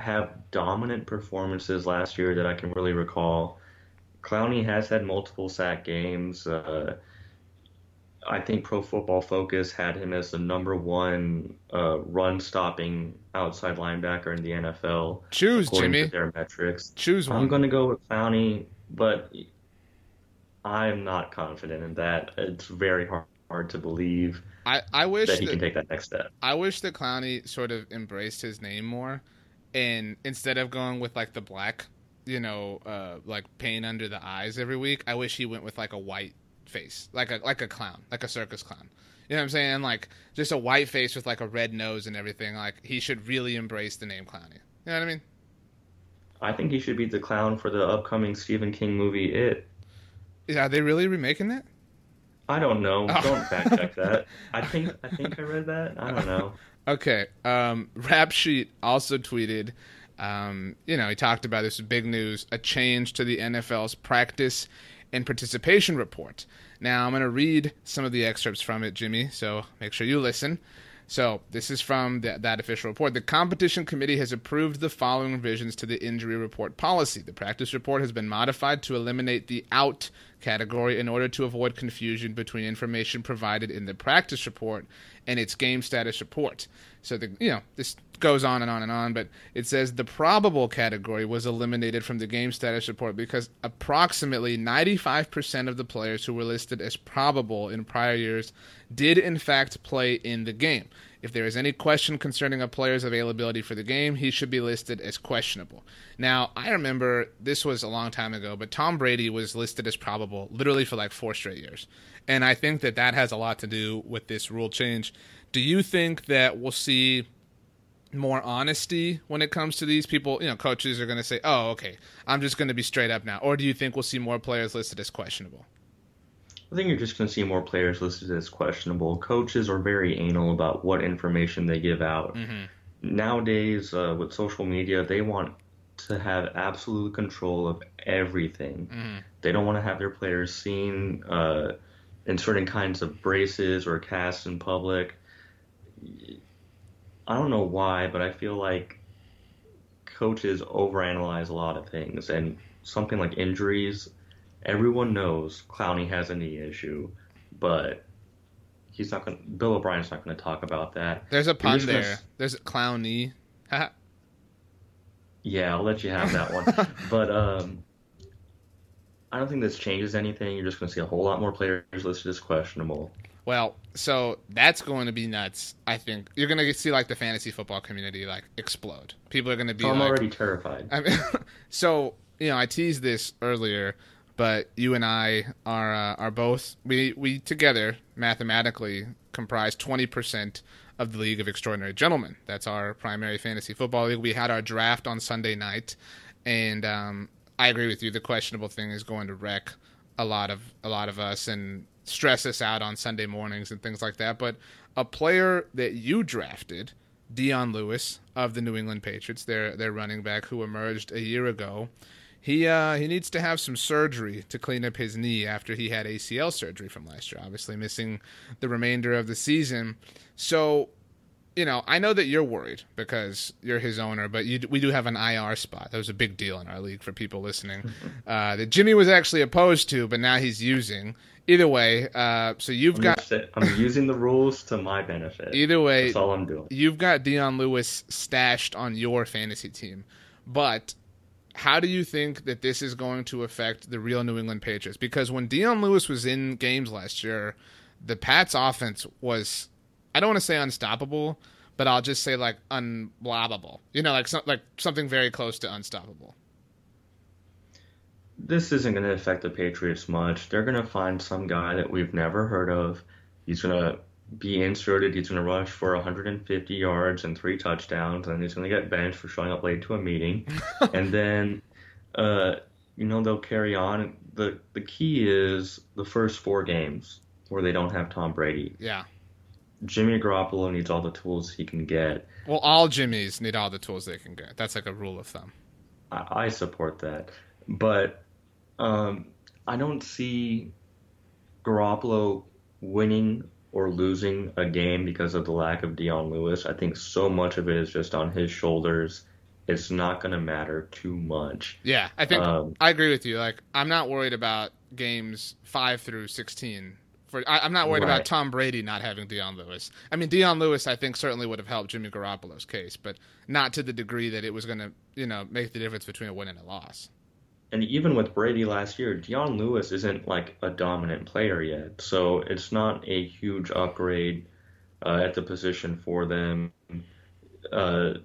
have dominant performances last year that I can really recall. Clowney has had multiple sack games. Uh, I think Pro Football Focus had him as the number one uh, run stopping outside linebacker in the NFL. Choose, Jimmy. their metrics. Choose one. I'm going to go with Clowney, but I'm not confident in that. It's very hard, hard to believe I, I wish that he that- can take that next step. I wish that Clowney sort of embraced his name more, and instead of going with like the black, you know, uh, like paint under the eyes every week, I wish he went with like a white face, like a like a clown, like a circus clown. You know what I'm saying? Like just a white face with like a red nose and everything. Like he should really embrace the name Clowny. You know what I mean? I think he should be the clown for the upcoming Stephen King movie It. Are they really remaking that? I don't know. Oh. Don't fact check that. I think I think I read that. I don't know. Okay. Um, Rap Sheet also tweeted, um, you know, he talked about this big news a change to the NFL's practice and participation report. Now, I'm going to read some of the excerpts from it, Jimmy, so make sure you listen. So, this is from the, that official report. The competition committee has approved the following revisions to the injury report policy. The practice report has been modified to eliminate the out category in order to avoid confusion between information provided in the practice report and its game status report. So, the, you know, this goes on and on and on, but it says the probable category was eliminated from the game status report because approximately 95% of the players who were listed as probable in prior years did in fact play in the game. If there is any question concerning a player's availability for the game, he should be listed as questionable. Now, I remember this was a long time ago, but Tom Brady was listed as probable literally for like four straight years. And I think that that has a lot to do with this rule change. Do you think that we'll see more honesty when it comes to these people? You know, coaches are going to say, "Oh, okay, I'm just going to be straight up now," or do you think we'll see more players listed as questionable? I think you're just going to see more players listed as questionable. Coaches are very anal about what information they give out. Nowadays, uh, with social media, they want to have absolute control of everything. They don't want to have their players seen uh, in certain kinds of braces or casts in public. I don't know why, but I feel like coaches overanalyze a lot of things, and something like injuries everyone knows Clowney has a knee issue, but he's not going. to Bill O'Brien's not going to talk about that. There's a pun just gonna there. There's a clown knee. Haha. Yeah, I'll let you have that one. but um, I don't think this changes anything. You're just going to see a whole lot more players listed as questionable. Well, so that's going to be nuts. I think you're going to see like the fantasy football community like explode. People are going to be So I'm like, already terrified. I mean, so you know, I teased this earlier, but you and I are uh, are both we we together mathematically comprise twenty percent of the League of Extraordinary Gentlemen. That's our primary fantasy football league. We had our draft on Sunday night, and um, I agree with you. The questionable thing is going to wreck a lot of a lot of us and stress us out on Sunday mornings and things like that. But a player that you drafted, Dion Lewis of the New England Patriots, their their running back who emerged a year ago. He uh, he needs to have some surgery to clean up his knee after he had ACL surgery from last year, obviously missing the remainder of the season. So you know, I know that you're worried because you're his owner, but you, we do have an IR spot. That was a big deal in our league for people listening. Uh, that Jimmy was actually opposed to, but now he's using. Either way, uh, so you've I'm, got I'm using the rules to my benefit. either way, That's all I'm doing. you've got Dion Lewis stashed on your fantasy team, but how do you think that this is going to affect the real New England Patriots? Because when Dion Lewis was in games last year, the Pats' offense was I don't want to say unstoppable, but I'll just say like unblobbable. You know, like some, like something very close to unstoppable. This isn't going to affect the Patriots much. They're going to find some guy that we've never heard of. He's going to be inserted. He's going to rush for 150 yards and three touchdowns, and he's going to get benched for showing up late to a meeting. and then, uh, you know, they'll carry on. the The key is the first four games where they don't have Tom Brady. Yeah. Jimmy Garoppolo needs all the tools he can get. Well, all Jimmys need all the tools they can get. That's like a rule of thumb. I, I support that, but um, I don't see Garoppolo winning or losing a game because of the lack of Dion Lewis. I think so much of it is just on his shoulders. It's not going to matter too much. Yeah, I think Um, I agree with you. Like, I'm not worried about games five through sixteen. For I, I'm not worried about Tom Brady not having Dion Lewis. I mean, Dion Lewis, I think certainly would have helped Jimmy Garoppolo's case, but not to the degree that it was going to, you know, make the difference between a win and a loss. And even with Brady last year, Dion Lewis isn't like a dominant player yet. So it's not a huge upgrade uh, at the position for them. Uh,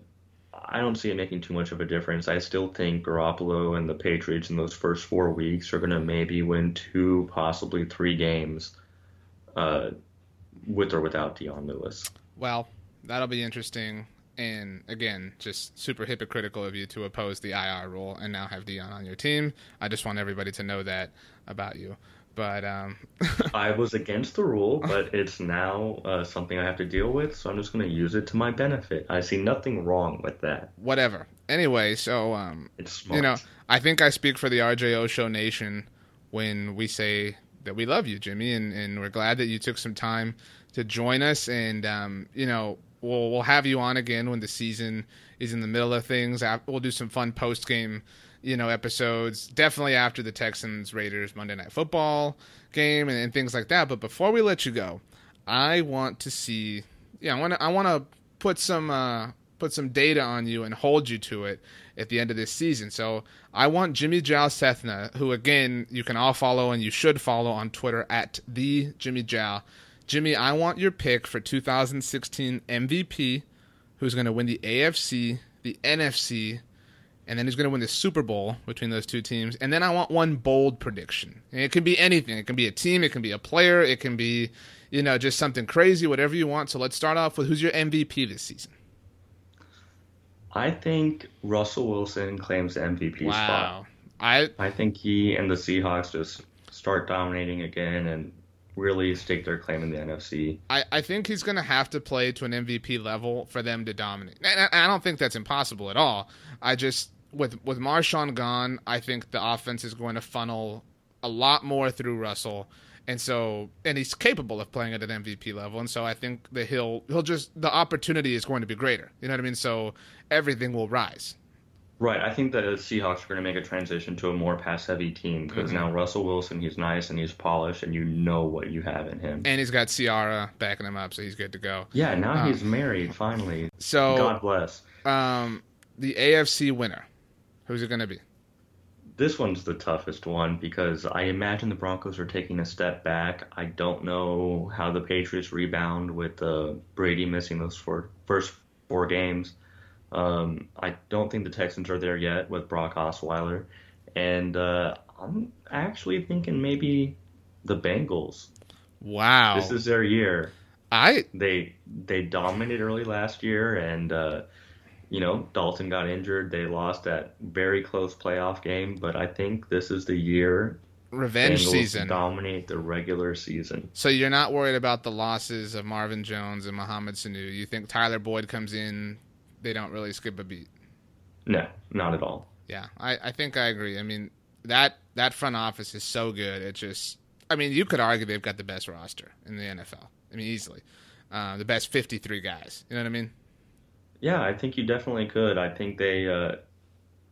I don't see it making too much of a difference. I still think Garoppolo and the Patriots in those first four weeks are going to maybe win two, possibly three games uh, with or without Dion Lewis. Well, that'll be interesting. And again, just super hypocritical of you to oppose the IR rule and now have Dion on your team. I just want everybody to know that about you. But um, I was against the rule, but it's now uh, something I have to deal with, so I'm just going to use it to my benefit. I see nothing wrong with that. whatever. Anyway, so um, It's smart. you know, I think I speak for the RJO Show Nation when we say that we love you, Jimmy, and, and we're glad that you took some time to join us. And um, you know, we'll we'll have you on again when the season is in the middle of things. We'll do some fun post game, you know, episodes. Definitely after the Texans Raiders Monday Night Football game and, and things like that. But before we let you go, I want to see. Yeah, I want to. I want to put some. Uh, put some data on you and hold you to it at the end of this season. So I want Jimmy Jal Sethna, who again you can all follow and you should follow on Twitter at the Jimmy Jal. Jimmy, I want your pick for 2016 MVP, who's going to win the AFC, the NFC, and then who's going to win the Super Bowl between those two teams. And then I want one bold prediction. And it can be anything. It can be a team. It can be a player. It can be, you know, just something crazy, whatever you want. So let's start off with who's your MVP this season. I think Russell Wilson claims the MVP spot. Wow. I I think he and the Seahawks just start dominating again and really stake their claim in the NFC. I, I think he's going to have to play to an MVP level for them to dominate. And I, I don't think that's impossible at all. I just with with Marshawn gone, I think the offense is going to funnel a lot more through Russell. And so and he's capable of playing at an MVP level. And so I think that he'll he'll just the opportunity is going to be greater. You know what I mean? So everything will rise. Right. I think the Seahawks are going to make a transition to a more pass-heavy team because now Russell Wilson, he's nice and he's polished, and you know what you have in him. And he's got Ciara backing him up, so he's good to go. Yeah. Now Um, he's married finally. So God bless. um the AFC winner. Who's it going to be? This one's the toughest one because I imagine the Broncos are taking a step back. I don't know how the Patriots rebound with uh, Brady missing those four, first four games. Um, I don't think the Texans are there yet with Brock Osweiler. And uh, I'm actually thinking maybe the Bengals. Wow. This is their year. I They they dominated early last year, and uh, you know Dalton got injured. They lost that very close playoff game, but I think this is the year revenge Bengals season. dominate the regular season. So you're not worried about the losses of Marvin Jones and Mohamed Sanu. You think Tyler Boyd comes in, they don't really skip a beat. No, not at all. Yeah, I, I think I agree. I mean that that front office is so good. It just I mean you could argue they've got the best roster in the NFL. I mean easily. uh, the best 53 guys. You know what I mean? Yeah, I think you definitely could. I think they, uh,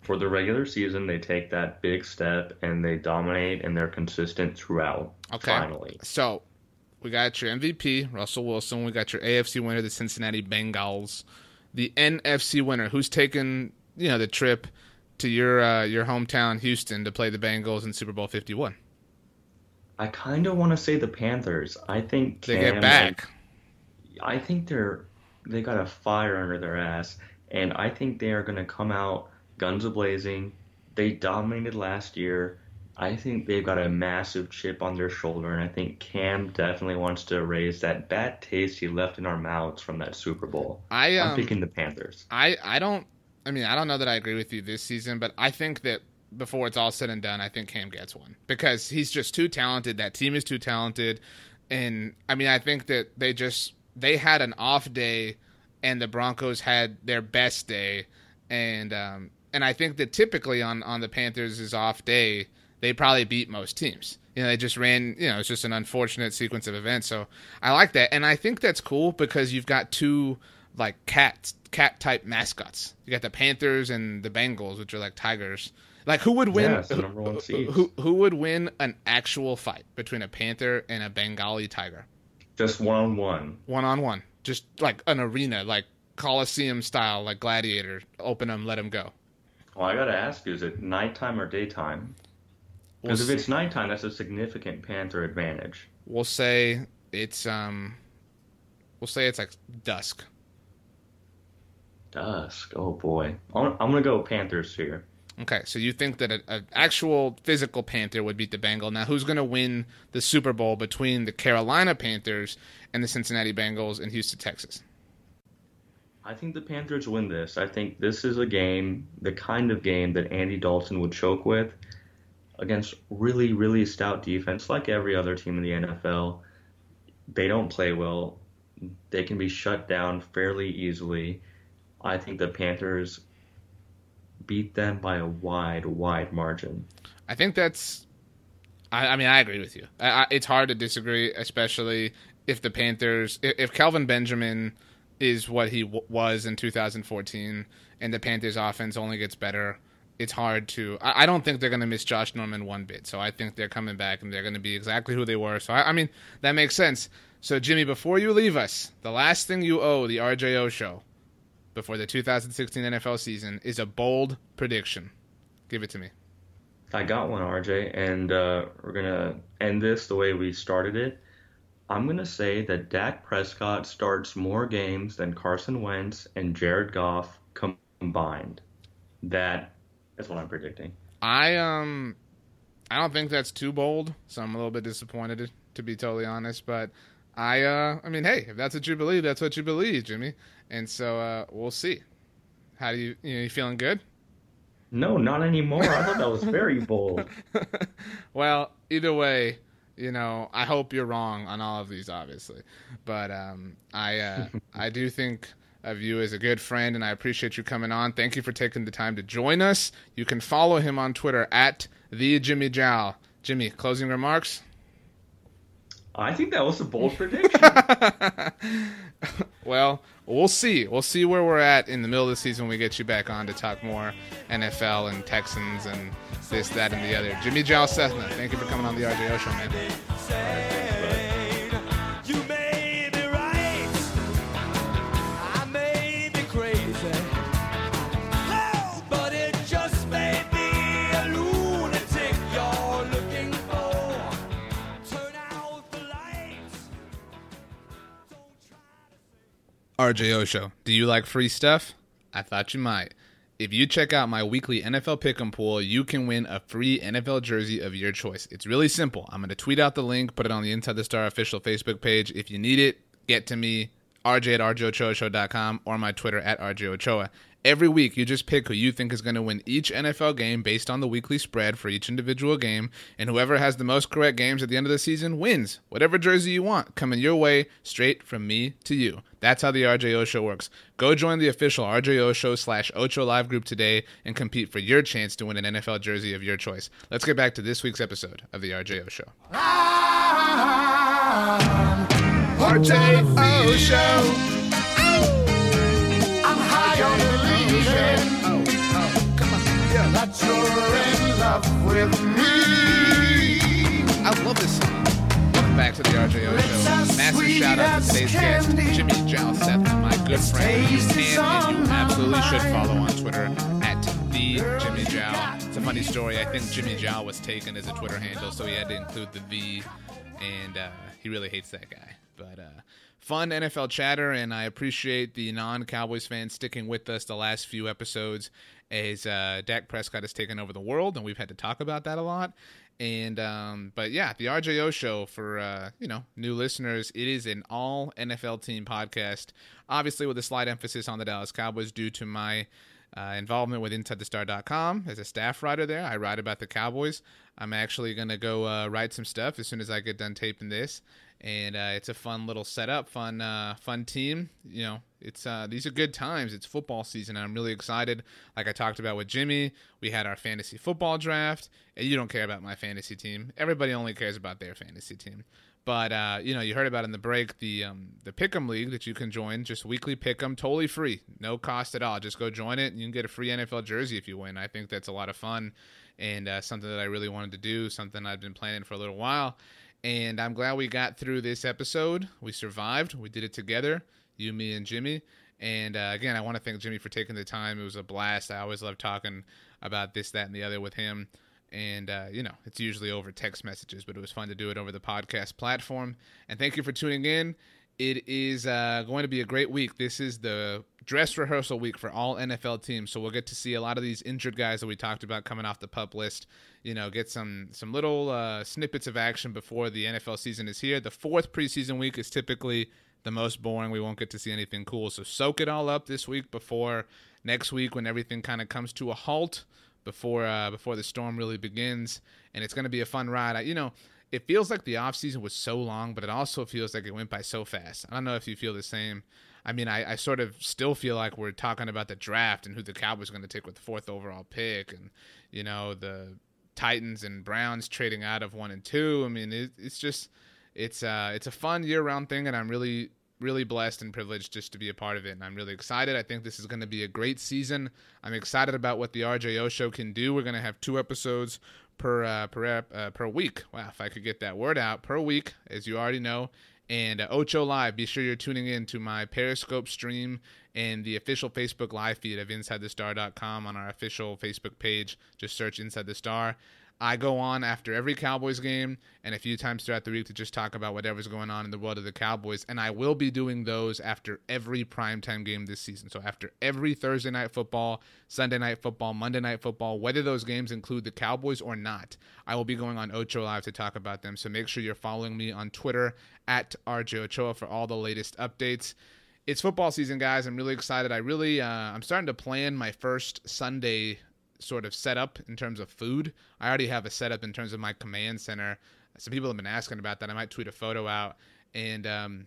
for the regular season, they take that big step and they dominate and they're consistent throughout. Okay. Finally. So we got your MVP, Russell Wilson. We got your AFC winner, the Cincinnati Bengals. The NFC winner, who's taken you know the trip to your uh, your hometown, Houston, to play the Bengals in Super Bowl Fifty One. I kind of want to say the Panthers. I think They Cam get back. I think they're they got a fire under their ass, and I think they are going to come out guns a blazing. They dominated last year. I think they've got a massive chip on their shoulder, and I think Cam definitely wants to erase that bad taste he left in our mouths from that Super Bowl. I I'm um, picking the Panthers. I I don't. I mean, I don't know that I agree with you this season, but I think that before it's all said and done, I think Cam gets one because he's just too talented. That team is too talented, and I mean, I think that they just they had an off day, and the Broncos had their best day, and um and I think that typically on on the Panthers' off day, they probably beat most teams. You know, they just ran. You know, it's just an unfortunate sequence of events. So I like that, and I think that's cool because you've got two like cat cat type mascots. You got the Panthers and the Bengals, which are like tigers. Like who would win? Yeah, it's the number one who, who who would win an actual fight between a panther and a Bengali tiger, Just one on one. one on one, just like an arena, like Coliseum style, like gladiator. Open them, let them go. Well, I got to ask you, is it nighttime or daytime? Because if We'll it's nighttime, that's a significant Panther advantage. We'll say it's um, we'll say it's like dusk. Dusk. Oh boy. I'm, I'm gonna go Panthers here. Okay, so you think that an actual physical Panther would beat the Bengal. Now, who's going to win the Super Bowl between the Carolina Panthers and the Cincinnati Bengals in Houston, Texas? I think the Panthers win this. I think this is a game, the kind of game that Andy Dalton would choke with against really, really stout defense, like every other team in the NFL. They don't play well. They can be shut down fairly easily. I think the Panthers beat them by a wide, wide margin. I think that's. I, I mean, I agree with you. I, I, it's hard to disagree, especially if the Panthers, if, if Kelvin Benjamin is what he w- was in 2014, and the Panthers' offense only gets better. It's hard to. I, don't think they're going to miss Josh Norman one bit. So I think they're coming back and they're going to be exactly who they were. So I mean, that makes sense. So Jimmy, before you leave us, the last thing you owe the RJO show before the 2016 NFL season is a bold prediction. Give it to me. I got one, RJ, and uh, we're gonna end this the way we started it. I'm gonna say that Dak Prescott starts more games than Carson Wentz and Jared Goff combined. That is what I'm predicting. I um I don't think that's too bold, so I'm a little bit disappointed to be totally honest, but I uh I mean, hey, if that's what you believe, that's what you believe, Jimmy. And so uh we'll see. How do you you know, you feeling good? No, not anymore. I thought that was very bold. well, either way, you know, I hope you're wrong on all of these obviously. But um I uh I do think of you as a good friend, and I appreciate you coming on. Thank you for taking the time to join us. You can follow him on Twitter at the Jimmy Jal. Jimmy, closing remarks. I think that was a bold prediction. well, we'll see. We'll see where we're at in the middle of the season when we get you back on to talk more NFL and Texans and this, that, and the other. Jimmy Jal Sethna, thank you for coming on the RJO show, man. RJO show. Do you like free stuff? I thought you might. If you check out my weekly NFL Pick'em pool, you can win a free NFL jersey of your choice. It's really simple. I'm going to tweet out the link, put it on the Inside the Star official Facebook page. If you need it, get to me, rj at rjochoashow.com or my Twitter at rjochoa. Every week, you just pick who you think is going to win each NFL game based on the weekly spread for each individual game, and whoever has the most correct games at the end of the season wins. Whatever jersey you want, coming your way straight from me to you. That's how the RJO show works. Go join the official RJO show slash Ocho Live group today and compete for your chance to win an NFL jersey of your choice. Let's get back to this week's episode of the RJO show. I'm RJO Show. I'm high on Oh, oh, come on. Yeah. that you're in love with me. I love this song. Welcome back to the RJO Show. Massive shout out to today's guest. Jimmy Jalseth, my good friend. You can and you absolutely should follow on Twitter at the Jimmy Jal. It's a funny story. I think Jimmy Jal was taken as a Twitter handle, so he had to include the V, and uh, he really hates that guy. But uh, fun NFL chatter, and I appreciate the non-Cowboys fans sticking with us the last few episodes as uh, Dak Prescott has taken over the world, and we've had to talk about that a lot. And um, but yeah, the RJO show for uh, you know new listeners, it is an all NFL team podcast, obviously with a slight emphasis on the Dallas Cowboys due to my uh, involvement with InsideTheStar.com as a staff writer there. I write about the Cowboys. I'm actually gonna go uh, write some stuff as soon as I get done taping this, and uh, it's a fun little setup, fun uh, fun team. You know, it's uh, these are good times. It's football season. I'm really excited. Like I talked about with Jimmy, we had our fantasy football draft. And you don't care about my fantasy team. Everybody only cares about their fantasy team. But uh, you know, you heard about in the break the um, the Pick'em League that you can join, just weekly Pick'em, totally free, no cost at all. Just go join it, and you can get a free NFL jersey if you win. I think that's a lot of fun, and uh, something that I really wanted to do, something I've been planning for a little while. And I'm glad we got through this episode. We survived. We did it together, you, me, and Jimmy. And uh, again, I want to thank Jimmy for taking the time. It was a blast. I always love talking about this, that, and the other with him and uh, you know it's usually over text messages but it was fun to do it over the podcast platform. And thank you for tuning in. It is uh, going to be a great week. This is the dress rehearsal week for all nfl teams so we'll get to see a lot of these injured guys that we talked about coming off the pup list. You know get some some little uh, snippets of action before the nfl season is here. The fourth preseason week is typically the most boring. We won't get to see anything cool. So soak it all up this week before next week when everything kind of comes to a halt before uh, before the storm really begins, and it's going to be a fun ride. I, you know, it feels like the off season was so long, but it also feels like it went by so fast. I don't know if you feel the same. I mean, I, I sort of still feel like we're talking about the draft and who the Cowboys are going to take with the fourth overall pick, and you know the Titans and Browns trading out of one and two. I mean, it, it's just it's uh it's a fun year round thing, and I'm really really blessed and privileged just to be a part of it and i'm really excited. I think this is going to be a great season. I'm excited about what the rjo show can do. We're going to have two episodes per uh, per uh, per week. Wow if i could get that word out per week as you already know. And uh, ocho live be sure you're tuning in to my periscope stream and the official facebook live feed of insidethestar.com on our official facebook page. Just search inside the star I go on after every Cowboys game and a few times throughout the week to just talk about whatever's going on in the world of the Cowboys. And I will be doing those after every primetime game this season. So after every Thursday night football, Sunday night football, Monday night football, whether those games include the Cowboys or not, I will be going on Ocho Live to talk about them. So make sure you're following me on Twitter at RJ Ochoa for all the latest updates it's football season, guys. I'm really excited. I really, uh, I'm starting to plan my first Sunday sort of setup in terms of food. I already have a setup in terms of my command center. Some people have been asking about that. I might tweet a photo out, and um,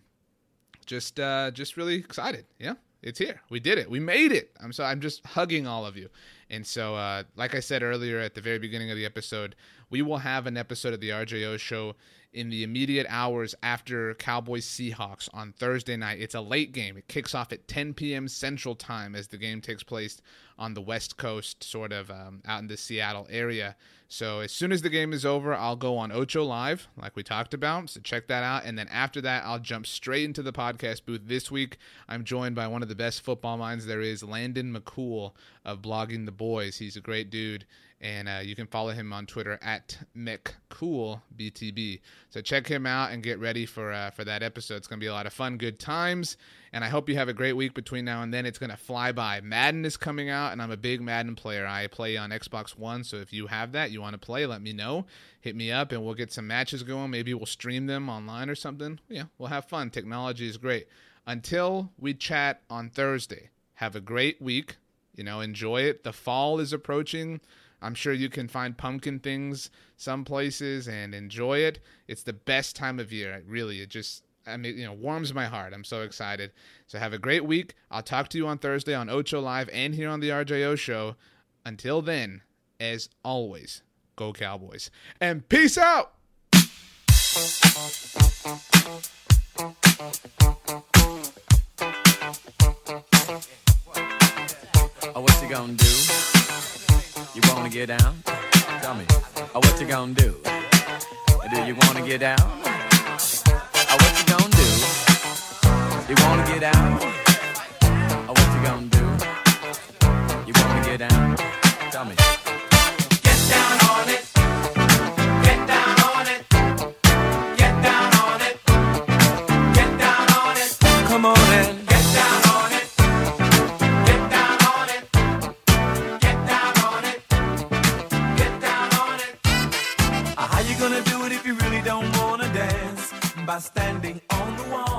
just, uh, just really excited. Yeah, it's here. We did it. We made it. I'm so I'm just hugging all of you. And so, uh, like I said earlier at the very beginning of the episode, we will have an episode of the RJO show in the immediate hours after Cowboys Seahawks on Thursday night. It's a late game. It kicks off at 10 p.m. Central Time as the game takes place on the West Coast, sort of um, out in the Seattle area. So as soon as the game is over, I'll go on Ocho Live, like we talked about. So check that out. And then after that, I'll jump straight into the podcast booth. This week, I'm joined by one of the best football minds there is, Landon McCool of Blogging the Boys. He's a great dude and uh, you can follow him on Twitter at McCoolBTB. So check him out and get ready for uh, for that episode. It's gonna be a lot of fun, good times, and I hope you have a great week between now and then. It's gonna fly by. Madden is coming out, and I'm a big Madden player. I play on Xbox One, so if you have that, you want to play, let me know. Hit me up, and we'll get some matches going. Maybe we'll stream them online or something. Yeah, we'll have fun. Technology is great. Until we chat on Thursday, have a great week. You know, enjoy it. The fall is approaching. I'm sure you can find pumpkin things some places and enjoy it. It's the best time of year. Really, it just I mean, you know, warms my heart. I'm so excited. So have a great week. I'll talk to you on Thursday on Ocho Live and here on the RJO Show. Until then, as always, go Cowboys and peace out. Oh, what you gonna do? You wanna get down? Tell me. Oh, what you gonna do? Do you wanna get down? gonna do? You wanna get out? Or what you gonna do? You wanna get out? Tell me. standing on the wall.